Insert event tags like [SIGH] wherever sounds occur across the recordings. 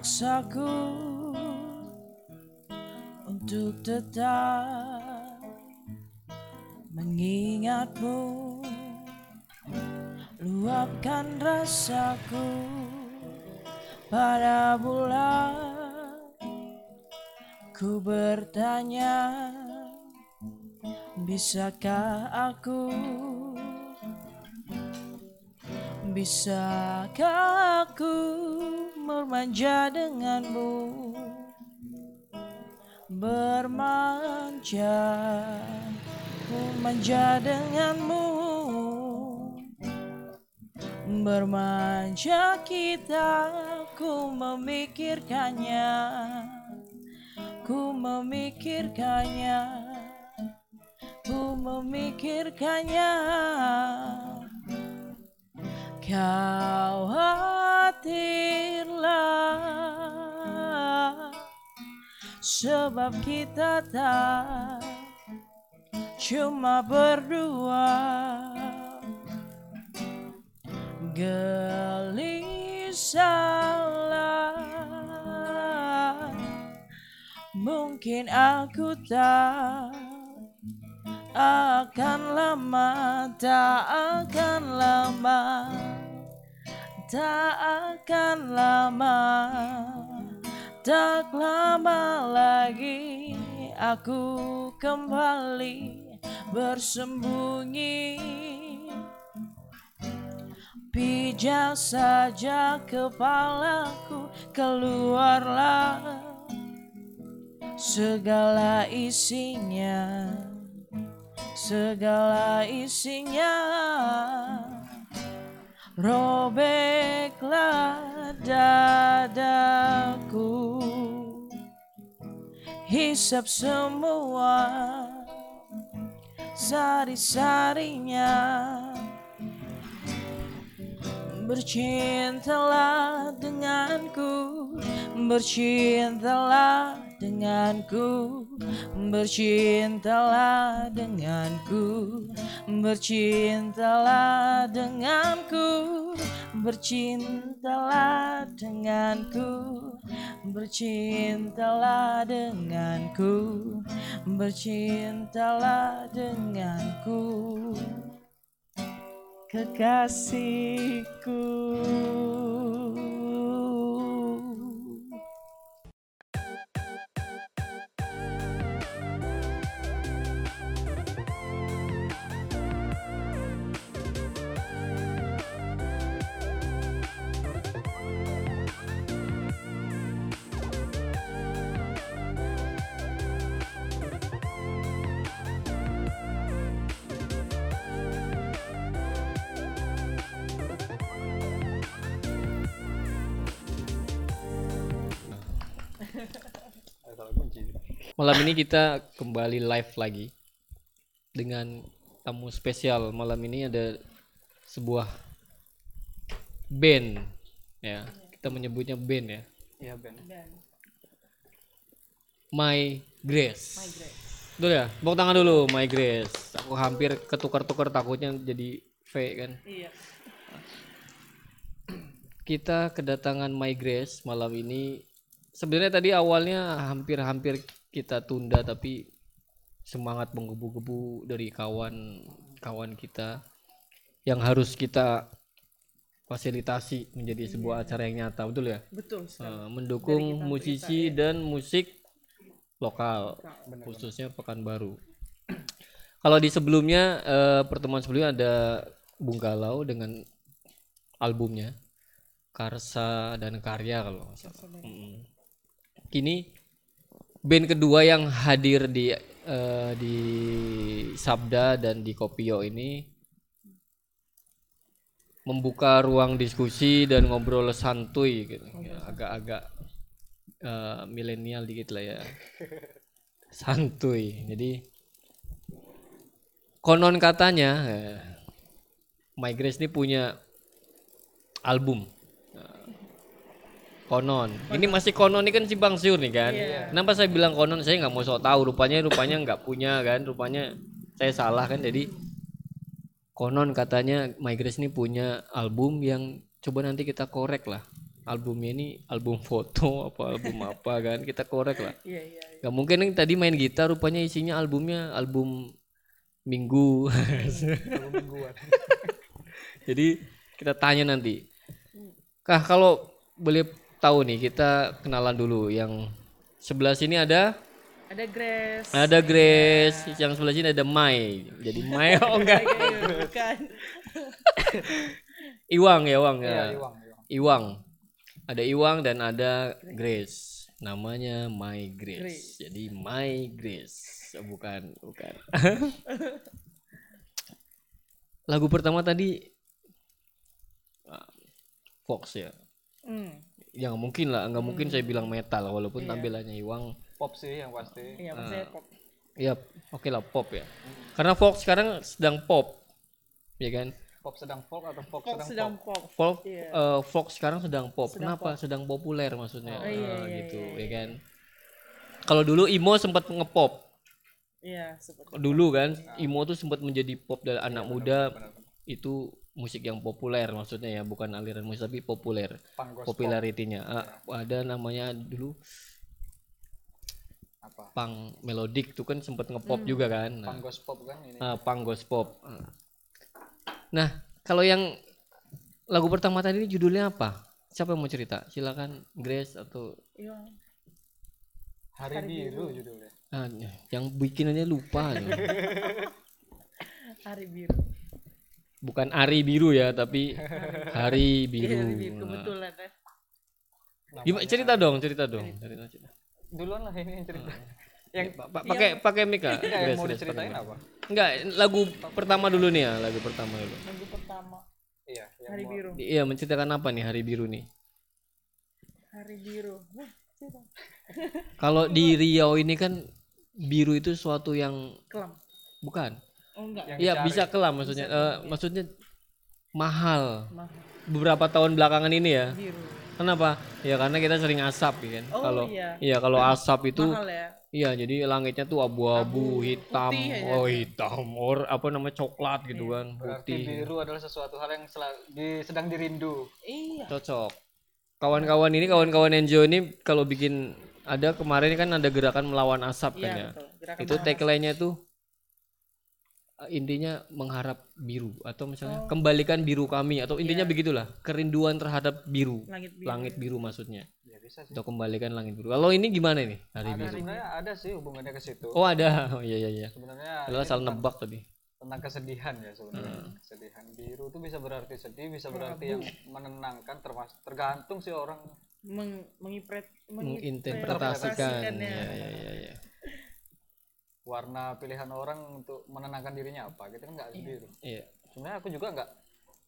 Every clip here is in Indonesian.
memaksaku untuk tetap mengingatmu. Luapkan rasaku pada bulan. Ku bertanya bisakah aku? Bisakah aku bermanja denganmu. Bermanja bermanja denganmu. Bermanja kita ku memikirkannya. Ku memikirkannya. Ku memikirkannya. Khawatirlah sebab kita tak cuma berdua. Gelisahlah mungkin aku tak akan lama tak akan lama tak akan lama tak lama lagi aku kembali bersembunyi. Pijak saja kepalaku keluarlah segala isinya segala isinya robeklah dadaku. Hisap semua sari-sarinya. Bercintalah denganku Bercintalah denganku Bercintalah denganku Bercintalah denganku Bercintalah denganku Bercintalah denganku Bercintalah denganku. Kekasihku Malam ini kita kembali live lagi dengan tamu spesial. Malam ini ada sebuah band ya. Kita menyebutnya band ya. Iya Ben. My Grace. Betul ya? Tepuk tangan dulu My Grace. Aku hampir ketukar-tukar takutnya jadi V kan. Iya. Kita kedatangan My Grace malam ini. Sebenarnya tadi awalnya hampir-hampir kita tunda tapi semangat menggebu-gebu dari kawan-kawan kita yang harus kita fasilitasi menjadi sebuah acara yang nyata, betul ya? Betul Eh, mendukung musisi dan musik lokal khususnya Pekanbaru. Kalau di sebelumnya eh, pertemuan sebelumnya ada Bung Galau dengan albumnya Karsa dan Karya kalau nggak salah. Mm. Kini band kedua yang hadir di eh, di Sabda dan di Kopio ini membuka ruang diskusi dan ngobrol santuy gitu. Ya, agak-agak eh, milenial dikit lah ya. Santuy. Jadi konon katanya eh, My ini punya album. Konon. Ini masih konon ini kan simpang siur nih kan. Kenapa saya bilang konon? Saya nggak mau sok tahu. Rupanya rupanya nggak punya kan. Rupanya saya salah kan. Jadi konon katanya My Grace ini punya album yang coba nanti kita korek lah albumnya ini album [LAUGHS] foto apa album apa kan kita korek lah Iya iya. Gak mungkin yang tadi main gitar rupanya isinya albumnya album minggu Album mingguan. [LAUGHS] jadi kita tanya nanti kah kalau boleh tahu nih kita kenalan dulu. Yang sebelah sini ada? Ada Grace. ada Grace yang sebelah sini ada Mai. Jadi Mai oh enggak. Bukan. [LAUGHS] Iwang ya Iwang Iya, ya Iwang, Iwang. Iwang. Ada Iwang dan ada Grace. Namanya My Grace, jadi My Grace. Oh, bukan bukan. [LAUGHS] Lagu pertama tadi ah, Fox ya? Hmm. Ya nggak mungkin lah nggak mungkin saya bilang metal walaupun tampilannya Iwang Pop sih yang pasti. Iya pop. ya oke lah pop ya karena Fox sekarang sedang pop ya kan Pop sedang folk atau folk, Pop sedang, sedang pop? pop. Folk, Iya. eh, Fox sekarang sedang pop. Kenapa? Sedang populer maksudnya. Oh, iya, Eh, iya, gitu, iya, ya kan. Kalau dulu emo sempat ngepop. Iya. Dulu kan, emo tuh sempat menjadi pop dari anak muda. benar, benar. Itu musik yang populer maksudnya ya, bukan aliran musik tapi populer. Popularitinya. Ah, ada namanya dulu Apa? punk melodic tuh kan sempat Hmm. ngepop juga kan. Nah, Punk gospel kan ini. ah, punk gospel. Ah. Nah, kalau yang lagu pertama tadi ini judulnya apa? Siapa yang mau cerita? Silakan Grace atau Iya. Hari, biru judulnya. Ah, yang bikinannya lupa. nih. [LAUGHS] Hari biru. Bukan Ari Biru ya, tapi [LAUGHS] Hari Biru. Hari biru Nah. kebetulan ya. Gimana cerita dong, cerita dong. Cerita, cerita. Duluan lah ini yang cerita. [LAUGHS] yang Pa- pa- Pakai pakai mic ah. enggak [LAUGHS] yang Grace, mau diceritain apa? Enggak, lagu pertama dulu nih ya, lagu pertama dulu. Lagu pertama Iya, yang Hari biru. Iya, menceritakan apa nih Hari Biru nih? Hari biru. Cerita. Kalau di Riau ini kan biru itu suatu yang Kelam. bukan. Oh enggak. Iya, bisa kelam maksudnya. Eh, maksudnya mahal. Mahal. Beberapa tahun belakangan ini ya. Biru. Kenapa? Ya karena kita sering asap ya kan. Oh, Kalau iya. kalau asap itu Mahal ya. iya jadi langitnya tuh abu-abu, hitam, putih aja. oh hitam, or apa namanya coklat gitu kan, Berarti putih. biru adalah sesuatu hal yang di, sedang dirindu. Iya. Cocok. Kawan-kawan ini, kawan-kawan NGO ini kalau bikin ada kemarin kan ada gerakan melawan asap kan Iya ya. betul. Gerakan Itu tagline-nya tuh intinya mengharap biru atau Oh. misalnya kembalikan biru kami atau intinya Iya. begitulah kerinduan terhadap biru langit biru. langit biru maksudnya Ya bisa sih. atau kembalikan langit biru kalau ini gimana nih hari Ada biru sebenarnya ada sih hubungannya ke situ. oh ada [LAUGHS] oh iya iya iya Sebenarnya salah tentang- nebak tadi tentang kesedihan ya sebenarnya. Kesedihan biru itu bisa berarti sedih, bisa berarti yang menenangkan termasuk tergantung sih orang Meng, mengipret, menginterpretasikan ya ya ya, ya. Warna pilihan orang untuk menenangkan dirinya apa gitu kan nggak biru. Iya. Sebenarnya aku juga nggak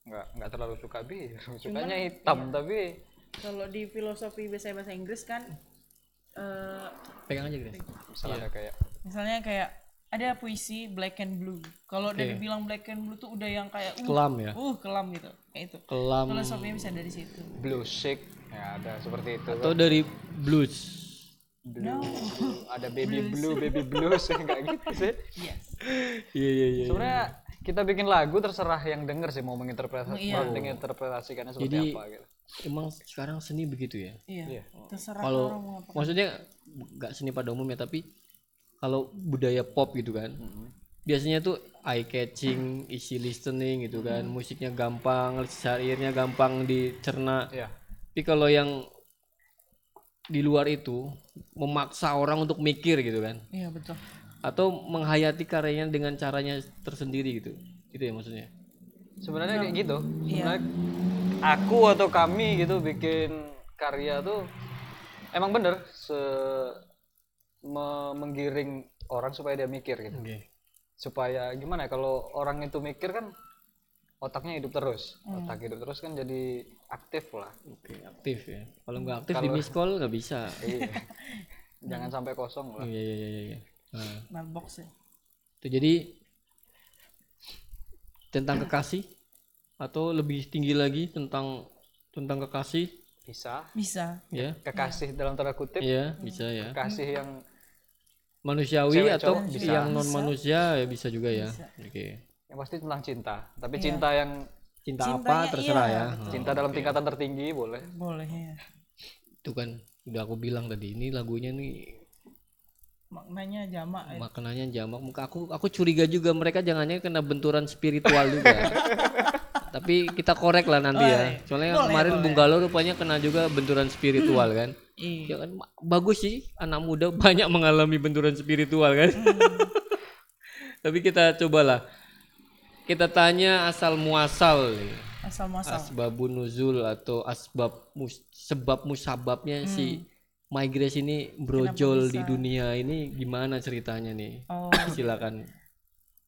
nggak nggak terlalu suka biru, [LAUGHS] sukanya hitam tapi Kalau di filosofi bahasa bahasa Inggris kan eh pegang aja Grace misalnya kayak misalnya kayak ada puisi black and blue. Kalau udah dibilang black and blue tuh udah yang kayak uh, kelam ya uh kelam gitu. Kayak itu. kelam Filosofinya bisa dari situ. blue chic ya ada seperti itu atau dari blues blue, blue, ada baby blue baby blues nggak [LAUGHS] gitu sih. Yes. iya iya iya sebenarnya kita bikin lagu terserah yang denger sih mau menginterpretasi Iya. menginterpretasikannya seperti Jadi- apa gitu. emang sekarang seni begitu ya? Iya. Terserah kalau orang mau apa. maksudnya nggak seni pada umumnya tapi kalau budaya pop gitu kan biasanya tuh eye catching easy listening gitu kan. Musiknya gampang syairnya gampang dicerna. Iya. tapi kalau yang di luar itu memaksa orang untuk mikir gitu kan. Iya betul. atau menghayati karyanya dengan caranya tersendiri gitu. Itu ya maksudnya. Sebenarnya kayak gitu. Iya. Sebenarnya aku atau kami gitu bikin karya tuh emang bener se me- menggiring orang supaya dia mikir gitu. Supaya gimana ya kalau orang itu mikir kan otaknya hidup terus. Otak hidup terus kan jadi aktif lah. Oke aktif ya. Kalau nggak aktif di miss call nggak bisa. Iya. [LAUGHS] Jangan sampai kosong lah. Iya iya iya iya nah, Mailbox ya. itu jadi tentang kekasih atau lebih tinggi lagi tentang tentang kekasih? Bisa. Bisa. ya. Kekasih dalam tanda kutip. Iya bisa ya. Kekasih yang manusiawi Cewek atau cowok bisa. yang non manusia ya bisa juga ya. Oke yang pasti tentang cinta. Tapi cinta yang cinta Cintanya apa terserah iya. ya. Cinta dalam tingkatan tertinggi boleh. Boleh ya itu kan udah aku bilang tadi ini lagunya nih maknanya jamak ya. maknanya jamak. Muka aku aku curiga juga mereka jangannya kena benturan spiritual juga. [LAUGHS] Tapi kita korek lah nanti ya. Soalnya Boleh, kemarin boleh. Bung Galuh rupanya kena juga benturan spiritual kan. Iya. ya kan bagus sih. Anak muda banyak mengalami benturan spiritual kan. [LAUGHS] Tapi kita cobalah kita tanya asal muasal asal masal asbabun nuzul atau asbab mus- sebab musababnya si My Grace ini brojol di dunia ini gimana ceritanya nih? Oh. [LAUGHS] Silakan.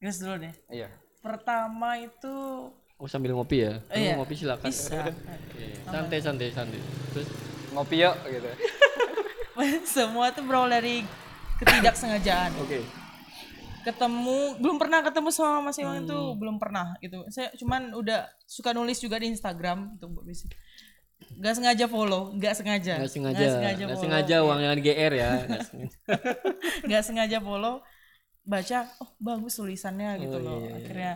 Guys dulu deh. Iya. Pertama itu oh sambil ngopi ya? Kamu Iya. ngopi silakan. Bisa. Oke, santai santai santai. Terus? Ngopi yuk gitu. [LAUGHS] Semua tuh berawal dari ketidaksengajaan. Oke ketemu belum pernah ketemu sama Mas Iwan itu belum pernah gitu. Saya cuman udah suka nulis juga di Instagram itu buat bisnis nggak sengaja follow nggak sengaja. Nggak sengaja. nggak follow. sengaja uangnya di GR ya [LAUGHS] nggak sengaja. sengaja follow baca oh bagus tulisannya Oh, gitu iya, loh akhirnya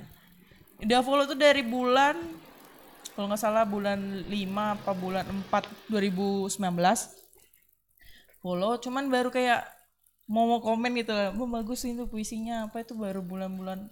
udah follow tuh dari bulan kalau nggak salah bulan 5 apa bulan 4 2019 follow cuman baru kayak mau mau komen gitu. "Wah, bagus itu puisinya. Apa itu baru bulan-bulan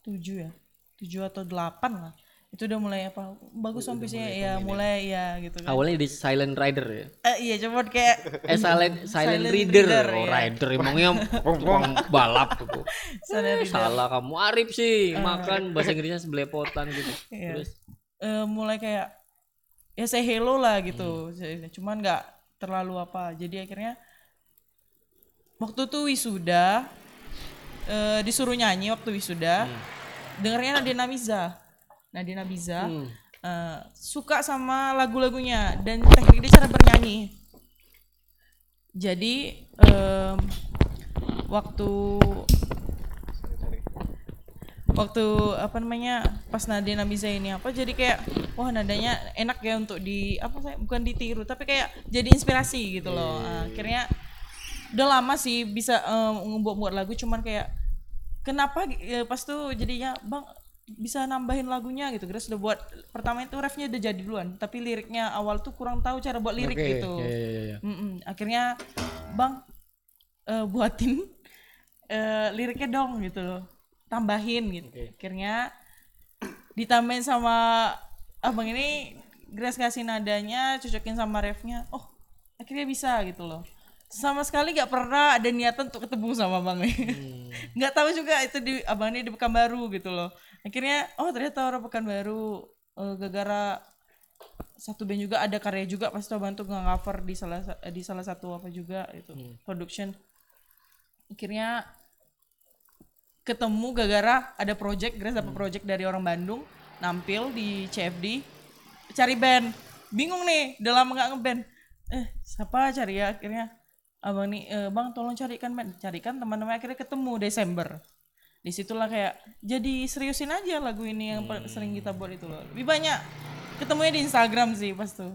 7 ya? 7 atau 8 lah. Itu udah mulai apa? Bagus om puisinya. ya. mulai ya gitu kan. Awalnya di silent rider ya? Eh, iya cuman kayak eh silent [LAUGHS] silent, Silent reader, reader, oh ya. rider emangnya tukang balap gitu. [LAUGHS] Sadar salah kamu Arif sih. Makan bahasa Inggrisnya sebelepotan gitu. [LAUGHS] Iya. terus? Eh, mulai kayak ya say hello lah gitu. Cuman nggak terlalu apa. Jadi akhirnya waktu tuh wisuda eh, disuruh nyanyi waktu wisuda. Dengarnya Nadina Miza Nadina Miza eh, suka sama lagu-lagunya dan teknik dia cara bernyanyi. Jadi em, waktu waktu apa namanya pas Nadina Miza ini apa jadi kayak wah nadanya enak ya untuk di apa saya bukan ditiru tapi kayak jadi inspirasi gitu loh. Ah, akhirnya udah lama sih bisa membuat buat lagu cuman kayak kenapa eh, pas tuh jadinya bang bisa nambahin lagunya gitu. Kita sudah buat pertama itu refnya udah jadi duluan tapi liriknya awal tuh kurang tahu cara buat lirik Oke, gitu. iya, iya, iya. Mm-mm. akhirnya bang eh, buatin eh, liriknya dong gitu loh. Tambahin gitu. Akhirnya ditambahin sama abang ini Grace kasih nadanya cocokin sama refnya. Oh akhirnya bisa gitu loh sama sekali nggak pernah ada niatan untuk ketemu sama abang nggak tahu juga itu di abang ini di Pekanbaru gitu loh. Akhirnya oh ternyata orang Pekanbaru eh, gara-gara satu band juga ada karya juga pasti tau bantu nge-cover di salah sa- di salah satu apa juga itu production. Akhirnya ketemu gara-gara ada project Grace dapat project dari orang Bandung nampil di CFD cari band. Bingung nih udah lama nggak ngeband. Eh siapa cari ya? Akhirnya abang nih "Eh, bang tolong carikan band carikan teman-teman akhirnya ketemu Desember. Di situlah kayak jadi seriusin aja lagu ini yang pa- sering kita buat itu loh. Lebih banyak ketemunya di Instagram sih pas tuh.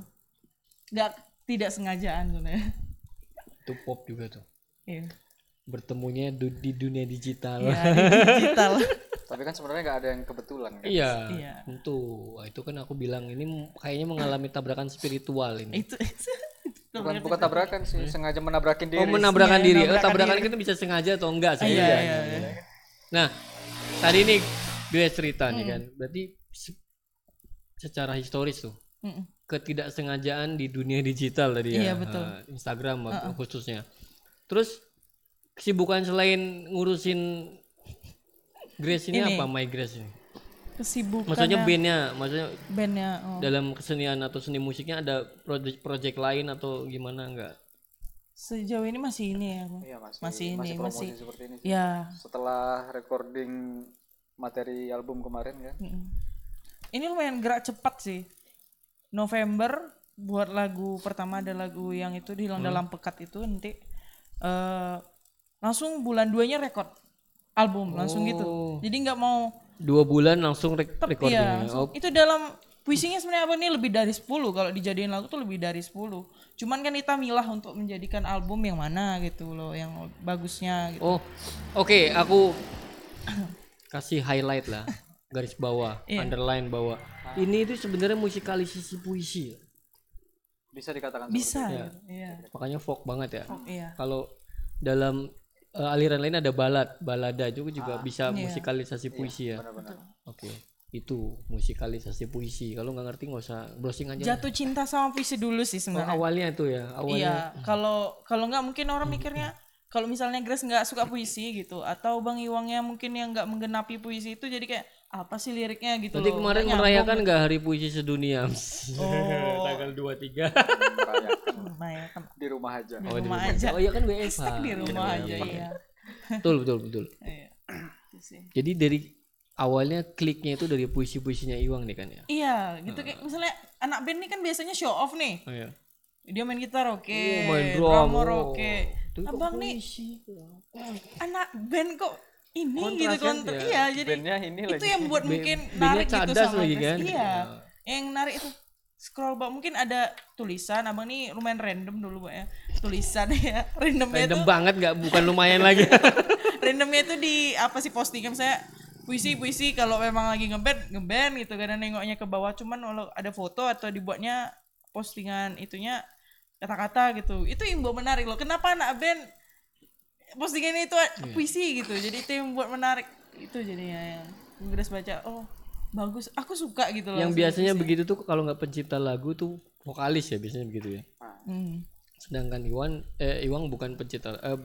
Nggak tidak sengajaan sebenarnya. Itu pop juga tuh. Iya. Bertemunya du- di dunia digital. Iya, di digital. [LAUGHS] Tapi kan sebenarnya nggak ada yang kebetulan kan? Iya Iya. tentu. Wah, itu kan aku bilang ini kayaknya mengalami tabrakan spiritual ini. Itu itu bukan bukan tabrakan sih sengaja menabrakin diri oh menabrakan diri. Oh, tabrakan itu bisa sengaja atau enggak sih? Iya iya iya. nah tadi nih Grace cerita nih kan. Berarti se- secara historis tuh ketidaksengajaan di dunia digital tadi ya. Iya, betul. eh, Instagram khususnya. Terus kesibukan selain ngurusin Grace ini, apa My Grace ini kesibukan maksudnya bandnya maksudnya bandnya oh. dalam kesenian atau seni musiknya ada project-project lain atau gimana enggak sejauh ini masih ini ya. Iya, masih, masih ini promosi masih seperti ini sih. ya. Setelah recording materi album kemarin kan? Ini lumayan gerak cepat sih. November buat lagu pertama ada lagu yang itu hilang dalam pekat itu nanti eh langsung bulan duanya record album langsung gitu. Jadi nggak mau dua bulan langsung rek recording Iya, ya? langsung. itu dalam puisinya sebenarnya apa nih lebih dari 10 kalau dijadiin lagu tuh lebih dari 10 cuman kan kita milah untuk menjadikan album yang mana gitu loh yang bagusnya gitu. Oh, oke, aku kasih highlight lah [LAUGHS] garis bawah Iya. underline bawah. Ini itu sebenarnya musikalisasi puisi. Bisa dikatakan bisa. gitu. iya. Makanya folk banget ya. Iya. Kalau dalam eh, aliran lain ada balad balada juga juga bisa Iya. musikalisasi puisi ya? oke itu musikalisasi puisi. Kalau nggak ngerti nggak usah browsing aja jatuh cinta sama puisi dulu sih Oh, sebenarnya. awalnya itu ya awalnya. Iya, kalau kalau nggak mungkin orang mikirnya kalau misalnya Grace nggak suka puisi gitu atau Bang Iwangnya mungkin yang nggak menggenapi puisi itu jadi kayak apa sih liriknya gitu Nanti loh. kemarin merayakan nggak hari puisi sedunia [LAUGHS] Oh. tanggal 23 Merayakan nyambung. Nah, ya kan di rumah aja. di rumah aja. oh iya kan WFH di rumah aja iya. betul betul betul Iya. Jadi dari awalnya kliknya itu dari puisi-puisinya Iwang nih kan ya Iya, gitu kayak misalnya anak band nih kan biasanya show off nih. oh, iya. Dia main gitar oke, Oh, main drum, drummer oh. oke. Kok Abang nih anak band kok ini Kontras gitu kan, kontra. ya. Iya, jadi Bandnya ini itu lagi. yang buat mungkin narik gitu sama lagi kan? Iya. Yang narik itu scroll bawah mungkin ada tulisan abang nih lumayan random dulu Mbak ya tulisan ya [LAUGHS] randomnya random itu banget nggak bukan lumayan lagi [LAUGHS] randomnya itu di apa sih postingan saya puisi puisi kalau memang lagi ngeband ngeband gitu karena nengoknya ke bawah cuman kalau ada foto atau dibuatnya postingan itunya kata-kata gitu itu yang buat menarik loh kenapa anak band postingannya itu puisi gitu jadi itu yang buat menarik itu jadinya yang Grace baca oh bagus aku suka gitu loh yang biasanya puisi. begitu tuh kalau nggak pencipta lagu tuh vokalis ya biasanya begitu ya Hmm. sedangkan Iwan eh Iwang bukan pencipta eh,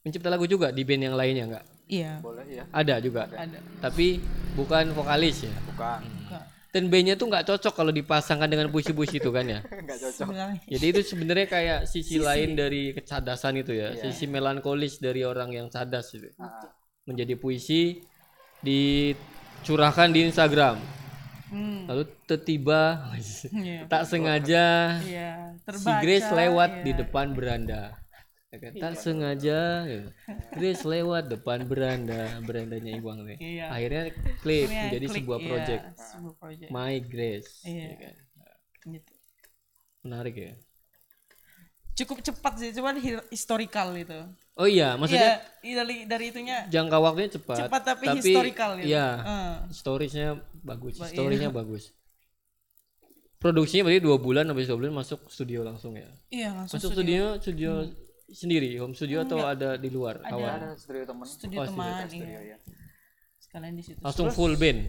pencipta lagu juga di band yang lainnya nggak iya Boleh ya. ada juga ada tapi bukan vokalis ya Bukan. Suka. Dan bandnya tuh nggak cocok kalau dipasangkan dengan puisi-puisi itu kan ya [LAUGHS] Enggak cocok. sebenarnya jadi itu sebenarnya kayak sisi, lain dari kecadasan itu ya Iya. sisi melankolis dari orang yang cadas itu Ah, menjadi puisi dicurahkan di Instagram hmm. lalu tiba [LAUGHS] iya tak sengaja iya si terbaca Grace lewat iya. di depan beranda? Tak sengaja gitu. Grace lewat depan beranda berandanya Iwang nih. Iya. akhirnya klik Akhirnya menjadi klik, sebuah iya, project. sebuah project. My Grace Iya. ya kan? gitu. menarik ya? Cukup cepat sih cuman hi- historical itu oh iya maksudnya Iya, dari dari itunya jangka waktunya cepat cepat tapi, historical gitu. iya Eh, storiesnya bagus Ba- storynya bagus. Produksinya berarti dua bulan habis dua bulan masuk studio langsung ya? Iya langsung masuk studio. studio sendiri home studio atau ada di luar awal? Ada studio temen. studio Oh, teman Studio iya. ya. sekalian di situ. Langsung full band?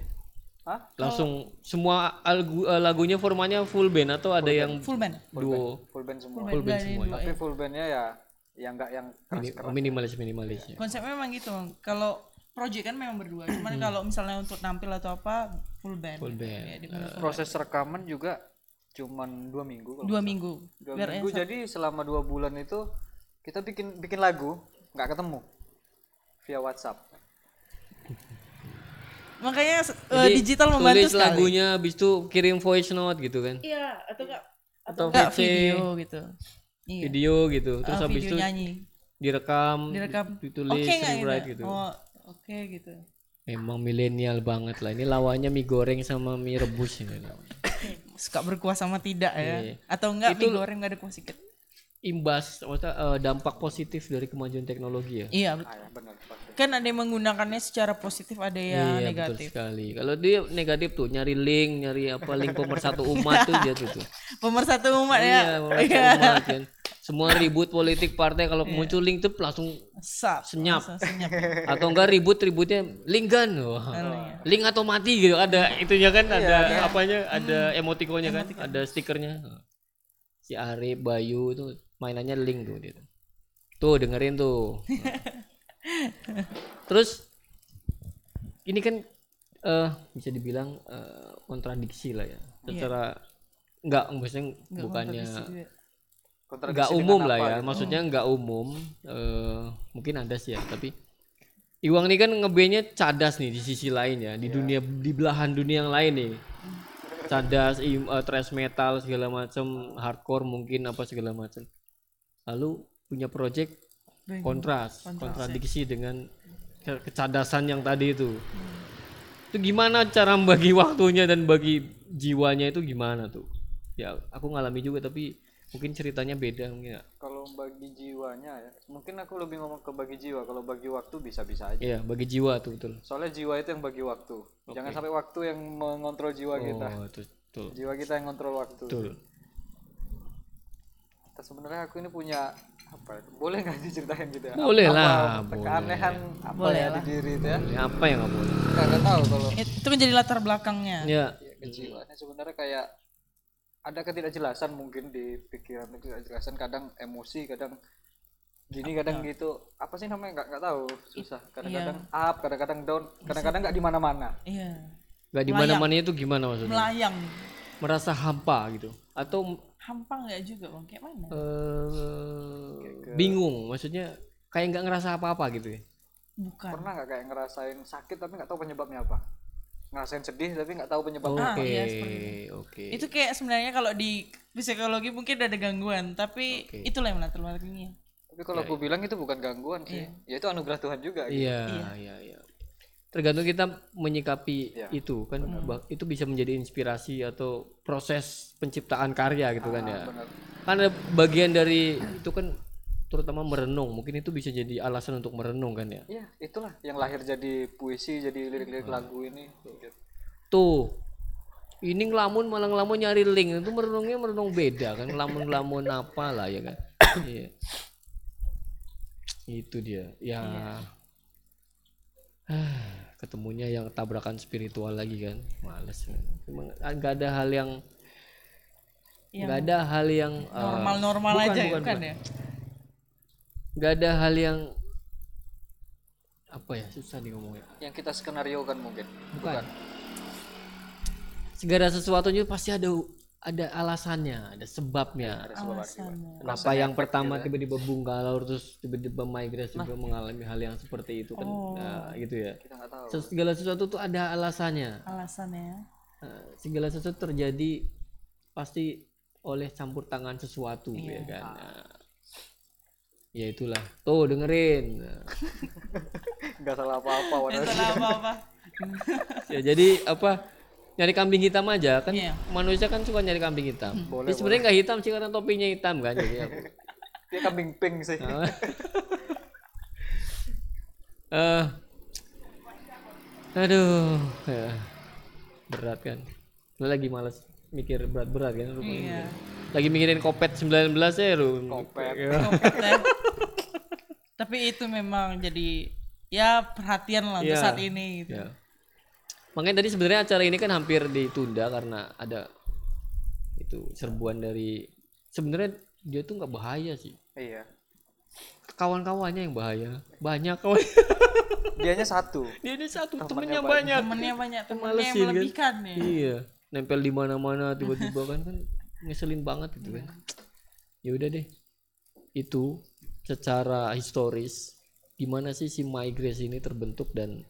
Hah? langsung semua lagu, eh, lagunya formanya full band atau ada yang full band. duo? Full band. Semua. full band, semua ya? Tapi full bandnya ya yang enggak yang keras keras. minimalis minimalis ya konsepnya memang gitu kalau project kan memang berdua. Hmm. cuman kalau misalnya untuk tampil atau apa full band. Full band. Ya, full Proses rekaman juga cuman dua minggu kalau dua minggu. Dua Biar minggu. jadi selama dua bulan itu kita bikin bikin lagu nggak ketemu. Via WhatsApp. Makanya eh, Jadi, digital membantu tulis sekali. lagunya habis itu kirim voice note gitu kan? Iya atau enggak atau enggak VC, video. gitu. Iya. Video gitu. Terus Ah, habis itu nyanyi. direkam direkam. ditulis nggak rewrite gitu. Gitu oh oke gitu. Emang milenial banget lah. Ini lawannya mie goreng sama mie rebus ini. Suka berkuah sama tidak ya? Iya. atau enggak mie goreng nggak ada kuah sedikit imbas eh, dampak positif dari kemajuan teknologi ya? Iya betul. ah, ya, benar pasti kan ada yang menggunakannya secara positif ada yang iya betul negatif. sekali. Kalau dia negatif tuh nyari link nyari apa link pemersatu umat tuh dia tuh tuh. [LAUGHS] Pemersatu umat iya ya pemersatu umat kan. Semua ribut politik partai kalau muncul link tuh langsung sap Senyap. langsung senyap. [LAUGHS] Atau enggak ribut ributnya link kan? Wah. link atau mati gitu ada itunya kan ada apanya ada emotikonnya kan ada stikernya. Si Arif Bayu itu mainannya link tuh dia tuh. dengerin tuh. [LAUGHS] Terus ini kan eh bisa dibilang eh, kontradiksi lah ya. Secara enggak maksudnya bukannya Kontradiksi nggak umum lah ya. gitu. maksudnya nggak umum eh mungkin ada sih ya tapi Iwang ini kan ngebandnya cadas nih di sisi lain ya di dunia di belahan dunia yang lain nih. Cadas im, eh, thrash metal segala macam hardcore mungkin apa segala macam lalu punya project kontras, kontradiksi dengan ke- kecadasan yang tadi itu. Itu gimana cara membagi waktunya dan bagi jiwanya itu gimana tuh? Ya aku ngalami juga tapi mungkin ceritanya beda mungkin ya. Kalau bagi jiwanya ya mungkin aku lebih ngomong ke bagi jiwa. Kalau bagi waktu bisa-bisa aja. Iya, bagi jiwa tuh betul. soalnya jiwa itu yang bagi waktu. Jangan sampai waktu yang mengontrol jiwa kita. Oh, itu betul. jiwa kita yang ngontrol waktu. Betul. Nah, sebenarnya aku ini punya apa ya, boleh nggak diceritain gitu ya Boleh Apa- lah, apa boleh. keanehan apa Boleh ya lah. di diri itu ya Ini apa yang nggak boleh? nggak tahu kalau Itu menjadi latar belakangnya. Ya, ya, kejiwaannya sebenarnya kayak ada ketidakjelasan mungkin di pikiran ketidakjelasan kadang emosi kadang gini kadang gitu apa sih namanya nggak nggak tahu susah kadang-kadang up kadang-kadang down kadang-kadang nggak di mana-mana Iya. nggak di mana-mana itu gimana maksudnya? Melayang. Merasa hampa gitu atau Hampa nggak juga bang? Kayak mana? eh bingung, maksudnya kayak nggak ngerasa apa-apa gitu ya? Bukan. pernah nggak kayak ngerasain sakit tapi nggak tahu penyebabnya apa ngerasain sedih tapi nggak tahu penyebabnya Oke, iya, seperti oke. Itu kayak sebenarnya kalau di psikologi mungkin ada gangguan, tapi Oke. itulah yang latar belakangnya. tapi kalau aku bilang itu bukan gangguan sih ya itu anugerah Tuhan juga gitu. Iya, iya, iya. Tergantung kita menyikapi Iya, itu kan, itu bisa menjadi inspirasi atau proses penciptaan karya gitu kan ya. benar Kan ada bagian dari itu kan terutama merenung, mungkin itu bisa jadi alasan untuk merenung kan ya. Iya, itulah yang lahir jadi puisi, jadi lirik-lirik lagu ini. Gitu. Tuh. Ini ngelamun malah ngelamun nyari link itu merenungnya merenung beda kan ngelamun-ngelamun apa lah ya kan. Iya. Itu dia. Ya. Ah, ketemunya yang tabrakan spiritual lagi kan. Males. Emang nggak ada hal yang nggak ada hal yang eh, Normal-normal bukan, aja bukan, kan bukan. ya? nggak ada hal yang apa ya susah nih ngomongnya Yang kita skenario kan mungkin. bukan segala sesuatunya pasti ada ada alasannya ada sebabnya Alasannya. kenapa yang pertama tiba-tiba bungkalau terus tiba-tiba migrasi juga mengalami hal yang seperti itu kan nah, gitu ya Kita tahu. Segala sesuatu tuh ada alasannya Alasannya. Nah, segala sesuatu terjadi pasti oleh campur tangan sesuatu ya kan Nah, ya itulah tuh dengerin Nah, [LAUGHS] Nggak salah apa-apa. Nggak Wan. salah apa-apa. [LAUGHS] ya jadi apa nyari kambing hitam aja kan Iya. manusia kan suka nyari kambing hitam Boleh, Dia sebenarnya nggak hitam sih karena topinya hitam kan jadi aku [LAUGHS] Dia kambing pink sih. [LAUGHS] Eh, aduh ya. berat kan lu lagi males mikir berat-berat kan lu Iya. lagi mikirin kopet 19 ya lu Kopet. Ya. Kopet [LAUGHS] ya. Tapi itu memang jadi ya perhatian lah untuk Iya. saat ini gitu. Ya. Makanya tadi sebenarnya acara ini kan hampir ditunda karena ada itu serbuan dari sebenarnya dia tuh nggak bahaya sih. Iya. Kawan-kawannya yang bahaya. Banyak kawan. [LAUGHS] Dianya satu. dia ini satu Temennya temennya banyak. Temennya banyak, temennya yang Malesin kan? melebihkan ya. Iya, nempel di mana-mana tiba-tiba kan kan ngeselin banget gitu kan. Ya udah deh. Itu secara historis gimana sih si My Grace ini terbentuk dan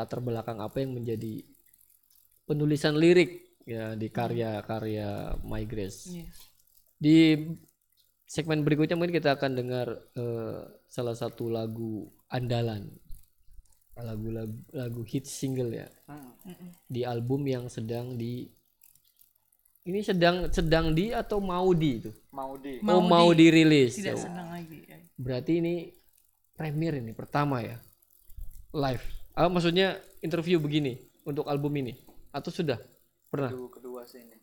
latar belakang apa yang menjadi penulisan lirik ya di karya-karya My Grace. Iya. Di segmen berikutnya mungkin kita akan dengar eh, salah satu lagu andalan lagu-lagu lagu hit single ya Hmm. di album yang sedang di ini sedang sedang di atau mau di itu Mau di. oh mau dirilis Tidak Oh, senang lagi. ya. berarti ini premier ini pertama ya live ah maksudnya interview begini untuk album ini atau sudah pernah Kedua, kedua sih ini.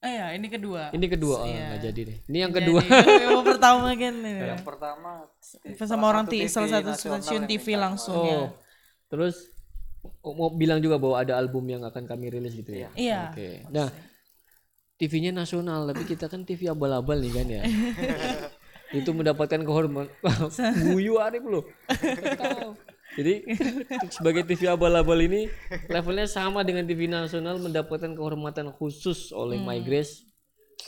Eh ya, ini kedua. ini kedua oh, Iya. nggak jadi deh ini yang kedua Jadi, [LAUGHS] yang pertama kan ini. Yang pertama Sama orang TV, salah satu stasiun TV langsung oh ya. terus mau bilang juga bahwa ada album yang akan kami rilis gitu ya Iya. Oke. Nah, TV-nya nasional, tapi kita kan TV abal-abal nih kan ya. [LAUGHS] itu mendapatkan kehormatan. [LAUGHS] Guyu Arif loh. Jadi sebagai TV abal-abal ini levelnya sama dengan TV nasional mendapatkan kehormatan khusus oleh My Grace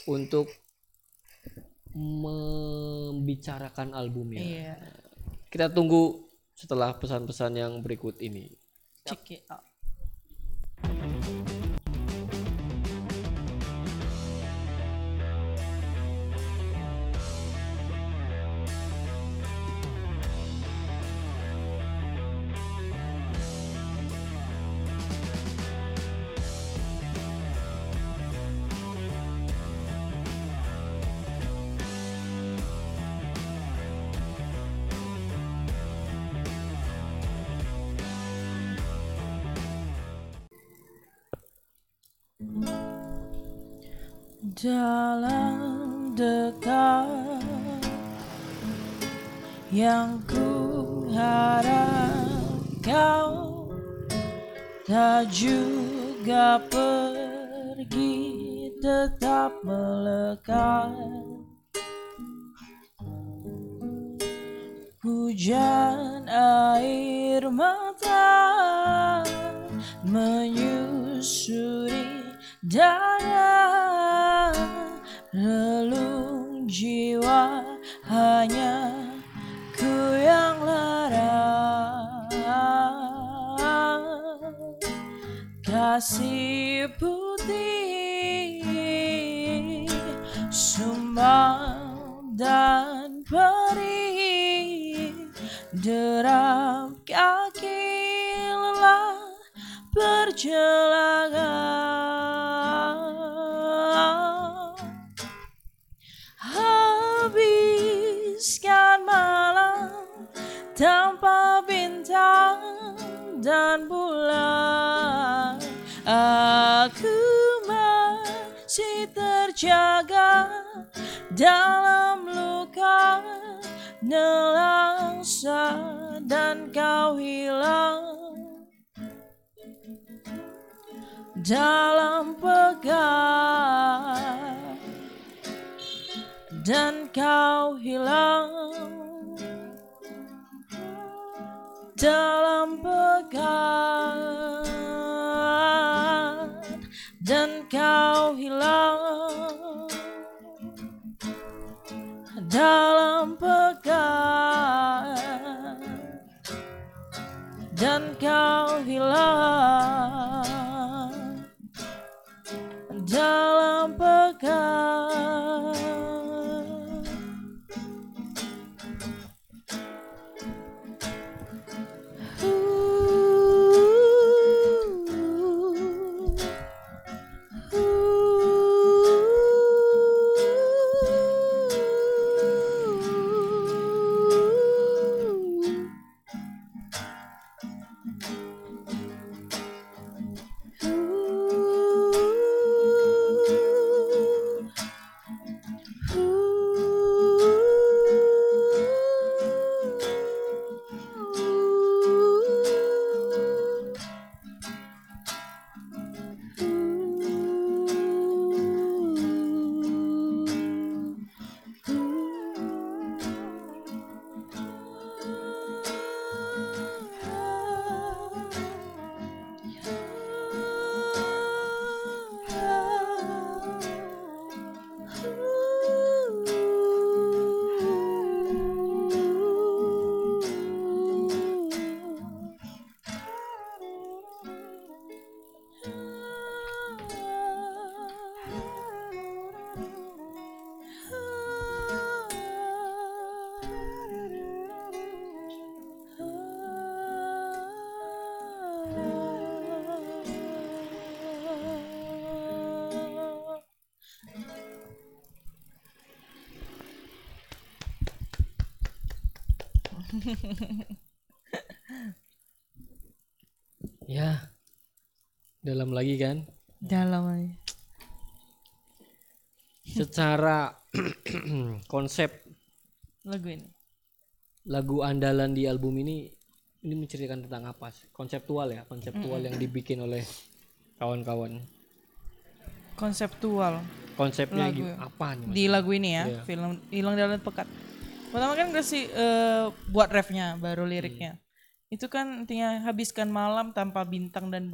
untuk membicarakan albumnya. Iya. Kita tunggu setelah pesan-pesan yang berikut ini. Check it out. Dalam dekat yang ku harap kau tak juga pergi tetap melekat. Hujan air mata menyusuri dada relung jiwa hanya ku yang lara kasih putih sumbang dan perih. Derap kaki lelah perjalanan tanpa bintang dan bulan aku masih terjaga dalam luka nelangsa dan kau hilang. Dalam pegang dan kau hilang dalam pegang dan kau hilang. Dalam Dalam lagi kan? dalam aja. Secara [CLEARS THROAT] konsep lagu ini lagu andalan di album ini ini menceritakan tentang apa? sih? Konseptual ya, konseptual yang dibikin oleh kawan-kawan. konseptual Konsepnya Lagu. apa nih? Di lagu ini ya Iya. film hilang dalam pekat pertama kan kasih eh, buat refnya baru liriknya itu kan intinya habiskan malam tanpa bintang dan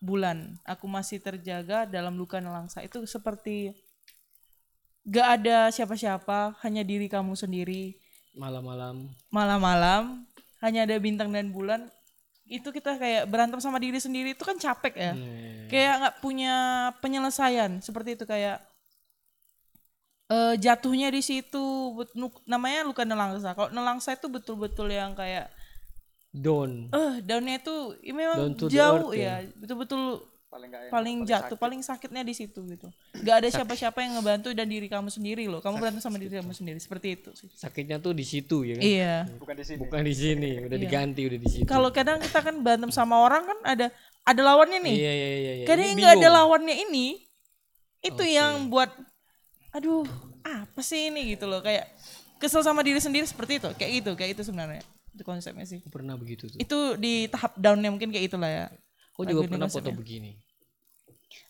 bulan. Aku masih terjaga dalam luka nelangsa itu seperti gak ada siapa-siapa hanya diri kamu sendiri. Malam-malam. malam-malam hanya ada bintang dan bulan. Itu kita kayak berantem sama diri sendiri itu kan capek ya. Hmm. kayak nggak punya penyelesaian seperti itu kayak eh jatuhnya di situ namanya luka nelangsa kalau nelangsa itu betul-betul yang kayak Don. eh daunnya itu ya memang Down to the jauh earth ya. betul-betul paling gak enak, paling jatuh paling sakitnya di situ gitu. Nggak ada siapa-siapa yang ngebantu dan diri kamu sendiri loh. Kamu berantem sama diri kamu sendiri. Seperti itu sih. Sakitnya tuh di situ ya kan? iya. Bukan di sini. Bukan di sini, udah diganti udah di situ. kalau kadang kita kan berantem sama orang kan ada ada lawannya nih. Iya iya iya iya. kadang nggak ada lawannya ini itu yang buat aduh apa sih ini? gitu loh. Kayak kesel sama diri sendiri seperti itu. Kayak gitu kayak itu sebenarnya itu konsepnya sih Aku pernah begitu tuh. itu di tahap downnya mungkin kayak itulah ya Aku juga pernah foto begini.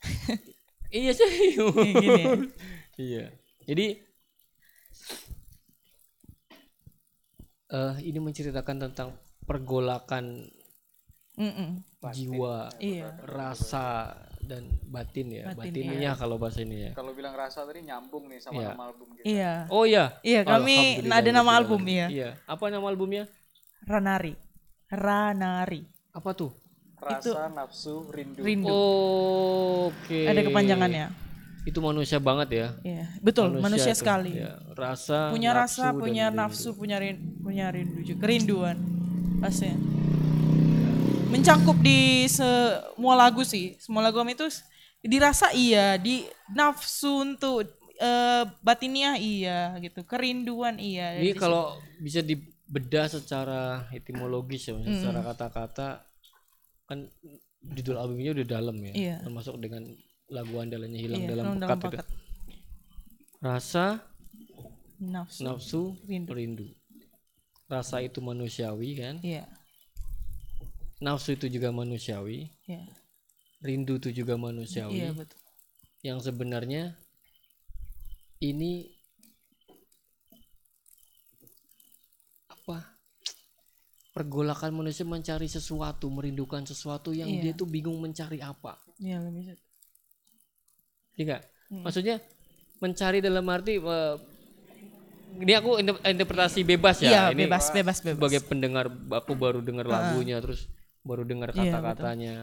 [LAUGHS] iya sih. Kayak gini [LAUGHS] iya. Jadi eh ini menceritakan tentang pergolakan Mm-mm. jiwa, iya rasa dan batin ya. Batin, Batinnya kalau bahasa ini ya. Kalau bilang rasa tadi nyambung nih sama Iya. nama album kita. iya Oh iya. iya kami ada nama album iya Iya. Apa nama albumnya? Ranari Ranari Apa tuh? Rasa, nafsu, rindu. rindu Oke. ada kepanjangannya Itu manusia banget ya. iya betul manusia, tuh, sekali ya. Rasa, punya rasa dan punya rindu. nafsu punya rin, punya rindu juga kerinduan pastinya mencakup di semua lagu sih semua lagu kami itu dirasa iya di nafsu untuk eh, batiniah iya gitu kerinduan iya Ini Di- kalau bisa dibedah secara etimologis ya, Hmm. secara kata-kata kan judul albumnya udah dalam ya, Iya. termasuk dengan lagu andalannya hilang Iya, dalam pekat, itu. Rasa, nafsu nafsu, Rindu. rindu. Rasa itu manusiawi kan, iya nafsu itu juga manusiawi, iya rindu itu juga manusiawi. iya betul Yang sebenarnya ini Pergolakan manusia mencari sesuatu, merindukan sesuatu yang Iya. dia tuh bingung mencari apa. iya lebih Iya? Hmm. Maksudnya mencari dalam arti eh, ini aku inter- interpretasi bebas ya. iya ini bebas bebas bebas sebagai pendengar aku baru dengar lagunya terus baru dengar Iya, kata-katanya.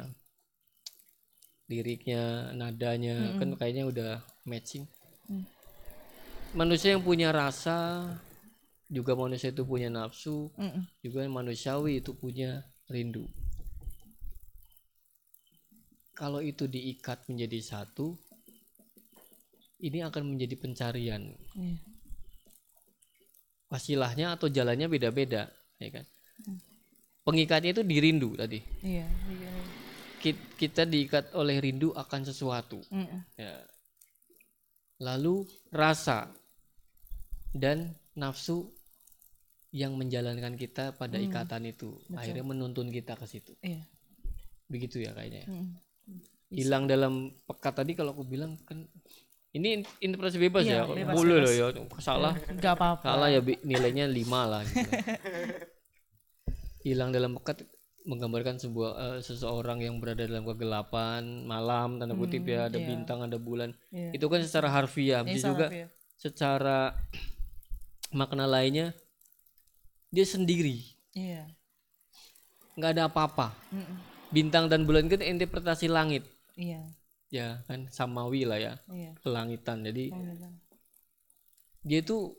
Liriknya, nadanya kan kayaknya udah matching. Mm. Manusia yang punya rasa juga manusia itu punya nafsu, Mm-mm. juga manusiawi itu punya rindu. Kalau itu diikat menjadi satu, ini akan menjadi pencarian. Iya. Wasilahnya atau jalannya beda-beda, ya kan? Pengikatnya itu di rindu tadi. iya iya. Ki- Kita diikat oleh rindu akan sesuatu. Mm-mm. Ya. Lalu rasa dan nafsu yang menjalankan kita pada ikatan itu, akhirnya menuntun kita ke situ. iya Begitu ya kayaknya. ya. Mm. hilang dalam pekat tadi kalau aku bilang kan ini in- interpretasi bebas Iya, ya bebas, boleh loh ya salah nggak apa-apa salah ya nilainya 5 lah gitu. hilang dalam pekat menggambarkan sebuah eh, seseorang yang berada dalam kegelapan malam tanda kutip ya ada iya. bintang ada bulan Iya. itu kan secara harfiah Iya, bisa sama, juga Fir. secara makna lainnya dia sendiri. Iya. Nggak ada apa-apa. Mm-mm. bintang dan bulan kan interpretasi langit. Iya. Ya kan samawi lah ya. Iya. Kelangitan. Jadi iya. dia tuh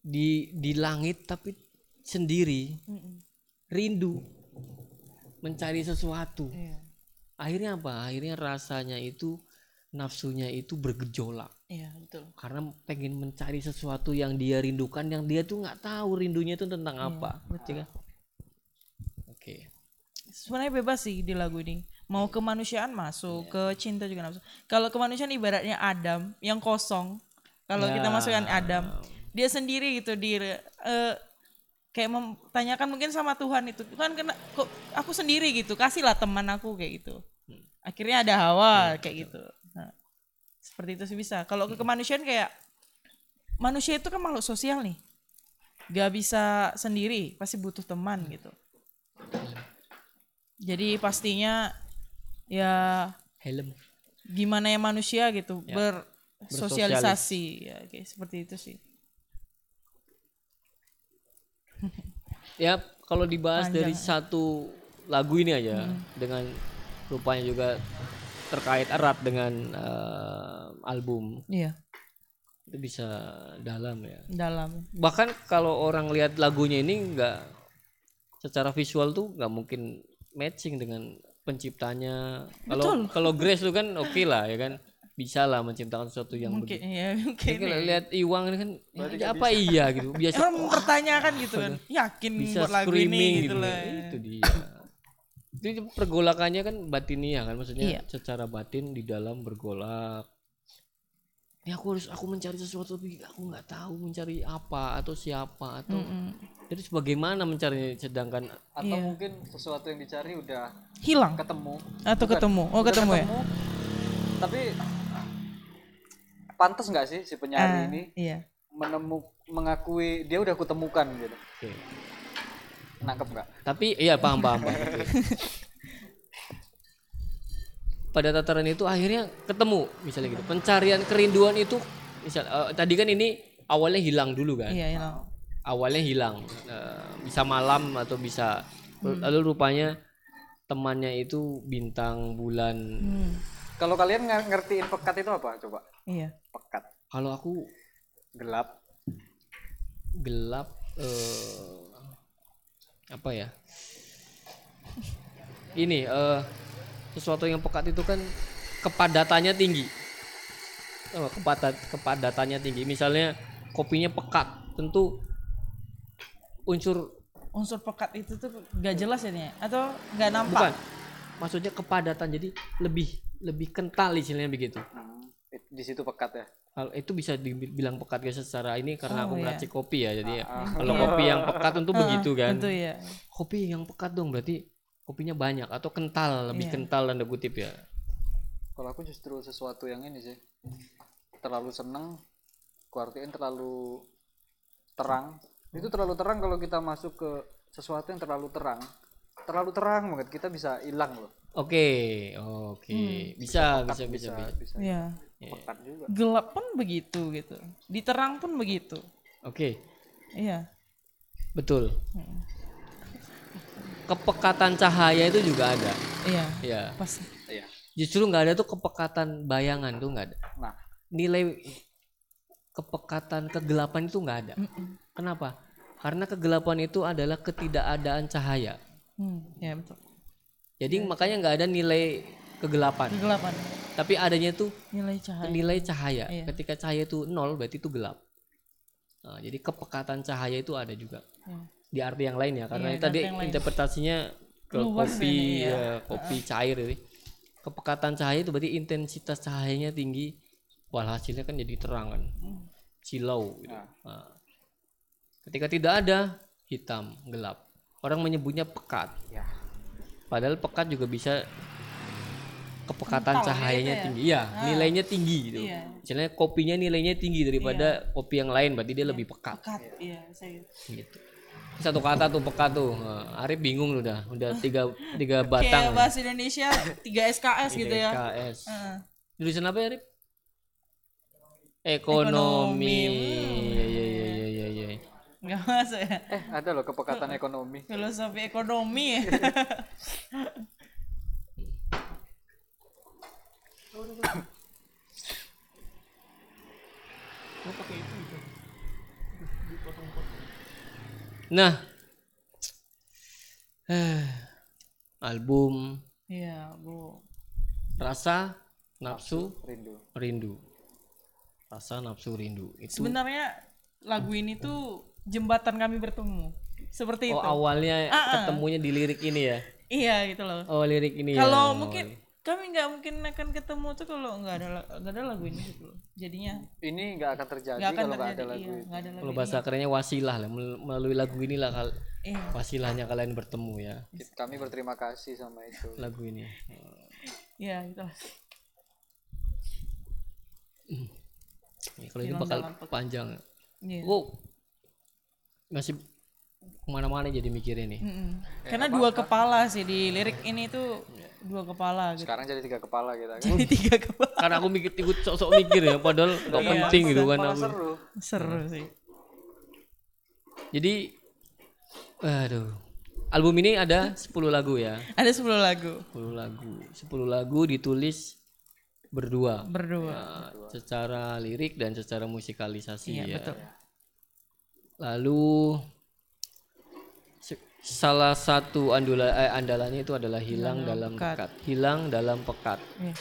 di di langit tapi sendiri. Mm-mm. rindu. Mencari sesuatu. Iya. Akhirnya apa? Akhirnya rasanya itu nafsunya itu bergejolak iya betul. Karena pengen mencari sesuatu yang dia rindukan yang dia tuh nggak tahu rindunya itu tentang apa ya kan? oke. Sebenarnya bebas sih di lagu ini. Mau kemanusiaan masuk ke cinta juga masuk. Kalau kemanusiaan ibaratnya Adam yang kosong kalau kita Ya. masukkan Adam dia sendiri gitu di eh, kayak memtanyakan mungkin sama Tuhan itu Tuhan kena kok aku sendiri gitu? Kasihlah teman aku kayak gitu. Akhirnya ada Hawa kayak gitu. Nah, seperti itu sih bisa. Kalau ke kemanusiaan kayak manusia itu kan makhluk sosial nih. Gak bisa sendiri pasti butuh teman gitu. Jadi pastinya ya helm. gimana ya manusia gitu bersosialisasi. ya kayak seperti itu sih. [LAUGHS] Ya kalau dibahas Panjang. dari satu lagu ini aja dengan rupanya juga terkait erat dengan eh, album. Iya. Itu bisa dalam ya. Dalam. Bahkan kalau orang lihat lagunya ini nggak secara visual tuh nggak mungkin matching dengan penciptanya. Kalau kalau Grace tuh kan oke lah ya kan? Bisa lah menciptakan sesuatu yang mungkin begitu. ya mungkin kalau ya. lihat Iwang ini kan ya, apa iya gitu biasa orang mempertanyakan gitu kan? [LAUGHS] Yakin bisa buat lagu ini gitu gitu. lah. Ya. itu dia itu pergolakannya kan batiniah kan? Maksudnya Iya. secara batin di dalam bergolak. Ya aku harus aku mencari sesuatu tapi aku nggak tahu mencari apa atau siapa atau jadi bagaimana mencarinya sedangkan atau mungkin sesuatu yang dicari udah hilang? ketemu. Atau ketemu? Oh Udah ketemu, ya? tapi pantas nggak sih si penyari Ah, ini iya. menemu mengakui dia udah kutemukan gitu? Oke. nangkep nggak? Tapi iya paham paham, paham. [LAUGHS] pada tataran itu akhirnya ketemu misalnya gitu. Pencarian kerinduan itu misal eh, tadi kan ini awalnya hilang dulu kan? Iya hilang. Awalnya hilang. Eh, bisa malam atau bisa lalu rupanya temannya itu bintang bulan. Hmm, kalau kalian nger- ngertiin pekat itu apa coba? Iya. Pekat. Kalau aku gelap. Gelap eh apa ya? Ini eh sesuatu yang pekat itu kan kepadatannya tinggi. Nggak? kepadat kepadatannya tinggi. Misalnya kopinya pekat tentu unsur Unsur pekat itu tuh gak jelas ini ya? atau gak bukan. Nampak maksudnya kepadatan jadi lebih lebih kental istilahnya begitu. Hmm, di situ pekat ya? Hal itu bisa dibilang pekat guys secara ini karena Oh, aku iya. meracik kopi ya jadi ya, kalau kopi yang pekat tentu [LAUGHS] begitu kan. tentu ya kopi yang pekat dong berarti kopinya banyak atau kental lebih Iya. kental tanda kutip ya? Kalau aku justru sesuatu yang ini sih terlalu seneng kuartiin terlalu terang. Itu terlalu terang kalau kita masuk ke sesuatu yang terlalu terang. Terlalu terang banget kita bisa hilang loh. Oke oke. Bisa, bisa bisa bisa bisa bisa. Iya. pekat juga. Gelap pun begitu gitu. Diterang pun begitu. Oke. Iya. Betul kepekatan cahaya itu juga ada. Iya ya pas. Iya. Justru nggak ada tuh kepekatan bayangan tuh nggak ada. Nah. Nilai kepekatan kegelapan itu nggak ada. Kenapa? Karena kegelapan itu adalah ketidakadaan cahaya. Hmm, ya betul. Jadi makanya nggak ada nilai kegelapan. Kegelapan. Tapi adanya tuh nilai cahaya. nilai cahaya. Iya. ketika cahaya itu nol berarti itu gelap. Nah, jadi kepekatan cahaya itu ada juga. Iya. Di arti yang lain ya karena Iya, itu tadi interpretasinya ke Luas kopi ini, ya. ya, kopi cair ini. Kepekatan cahaya itu berarti intensitas cahayanya tinggi walhasilnya kan jadi terang kan. Hmm. silau gitu. Nah. Nah, ketika tidak ada hitam gelap. Orang menyebutnya pekat. Ya. Padahal pekat juga bisa kepekatan Kental cahayanya gitu ya? tinggi. Iya nilainya tinggi gitu. Iya. misalnya kopinya nilainya tinggi daripada kopi yang lain berarti dia lebih pekat. Pekat iya saya gitu satu kata tuh pekat tuh. Nah, Arif bingung udah. Udah tiga tiga kayak batang. bahasa Indonesia 3 SKS gitu ya. KS Heeh. jurusan apa ya Arif? Ekonomi. Ekonomi. ya ya ya ya ya ya nggak masuk ya? Eh ada loh kepekatan ekonomi. Filosofi ekonomi. [LAUGHS] Ya nah. Eh, [SIGHS] album. Iya bu. Rasa nafsu rindu. rindu. Rasa nafsu rindu. Itu sebenarnya lagu ini tuh jembatan kami bertemu. Seperti oh itu. awalnya Ah, ah. ketemunya di lirik ini ya? Iya gitu loh. Oh lirik ini ya. Kalau Oh, mungkin kami nggak mungkin akan ketemu tuh kalau nggak ada nggak ada lagu ini gitu loh. Jadinya ini nggak akan terjadi nggak akan kalau nggak ada lagu iya, itu. ada lagu kalau bahasa kerennya wasilah lah Mel- melalui lagu inilah kal iya. wasilahnya kalian bertemu ya. Kami berterima kasih sama itu. Lagu ini. Iya itulah. Ya, kalau ini bakal dalam panjang. Iya. Wow. Masih ke mana-mana jadi mikirnya nih Mm-mm. karena dua kepala sih di lirik ini tuh dua kepala gitu. Sekarang jadi tiga kepala kita kan? Jadi tiga kepala. Karena aku mikir ikut sok-sok mikir ya padahal nggak Iya. penting gitu kan seru. Seru sih. Jadi aduh. Album ini ada 10 lagu ya? Ada 10 lagu. 10 lagu. 10 lagu ditulis berdua. Berdua. Nah, secara lirik dan secara musikalisasi Iya, ya. betul. Lalu salah satu andula, eh, andalannya itu adalah hilang dalam pekat. pekat. Hilang dalam pekat. Iya.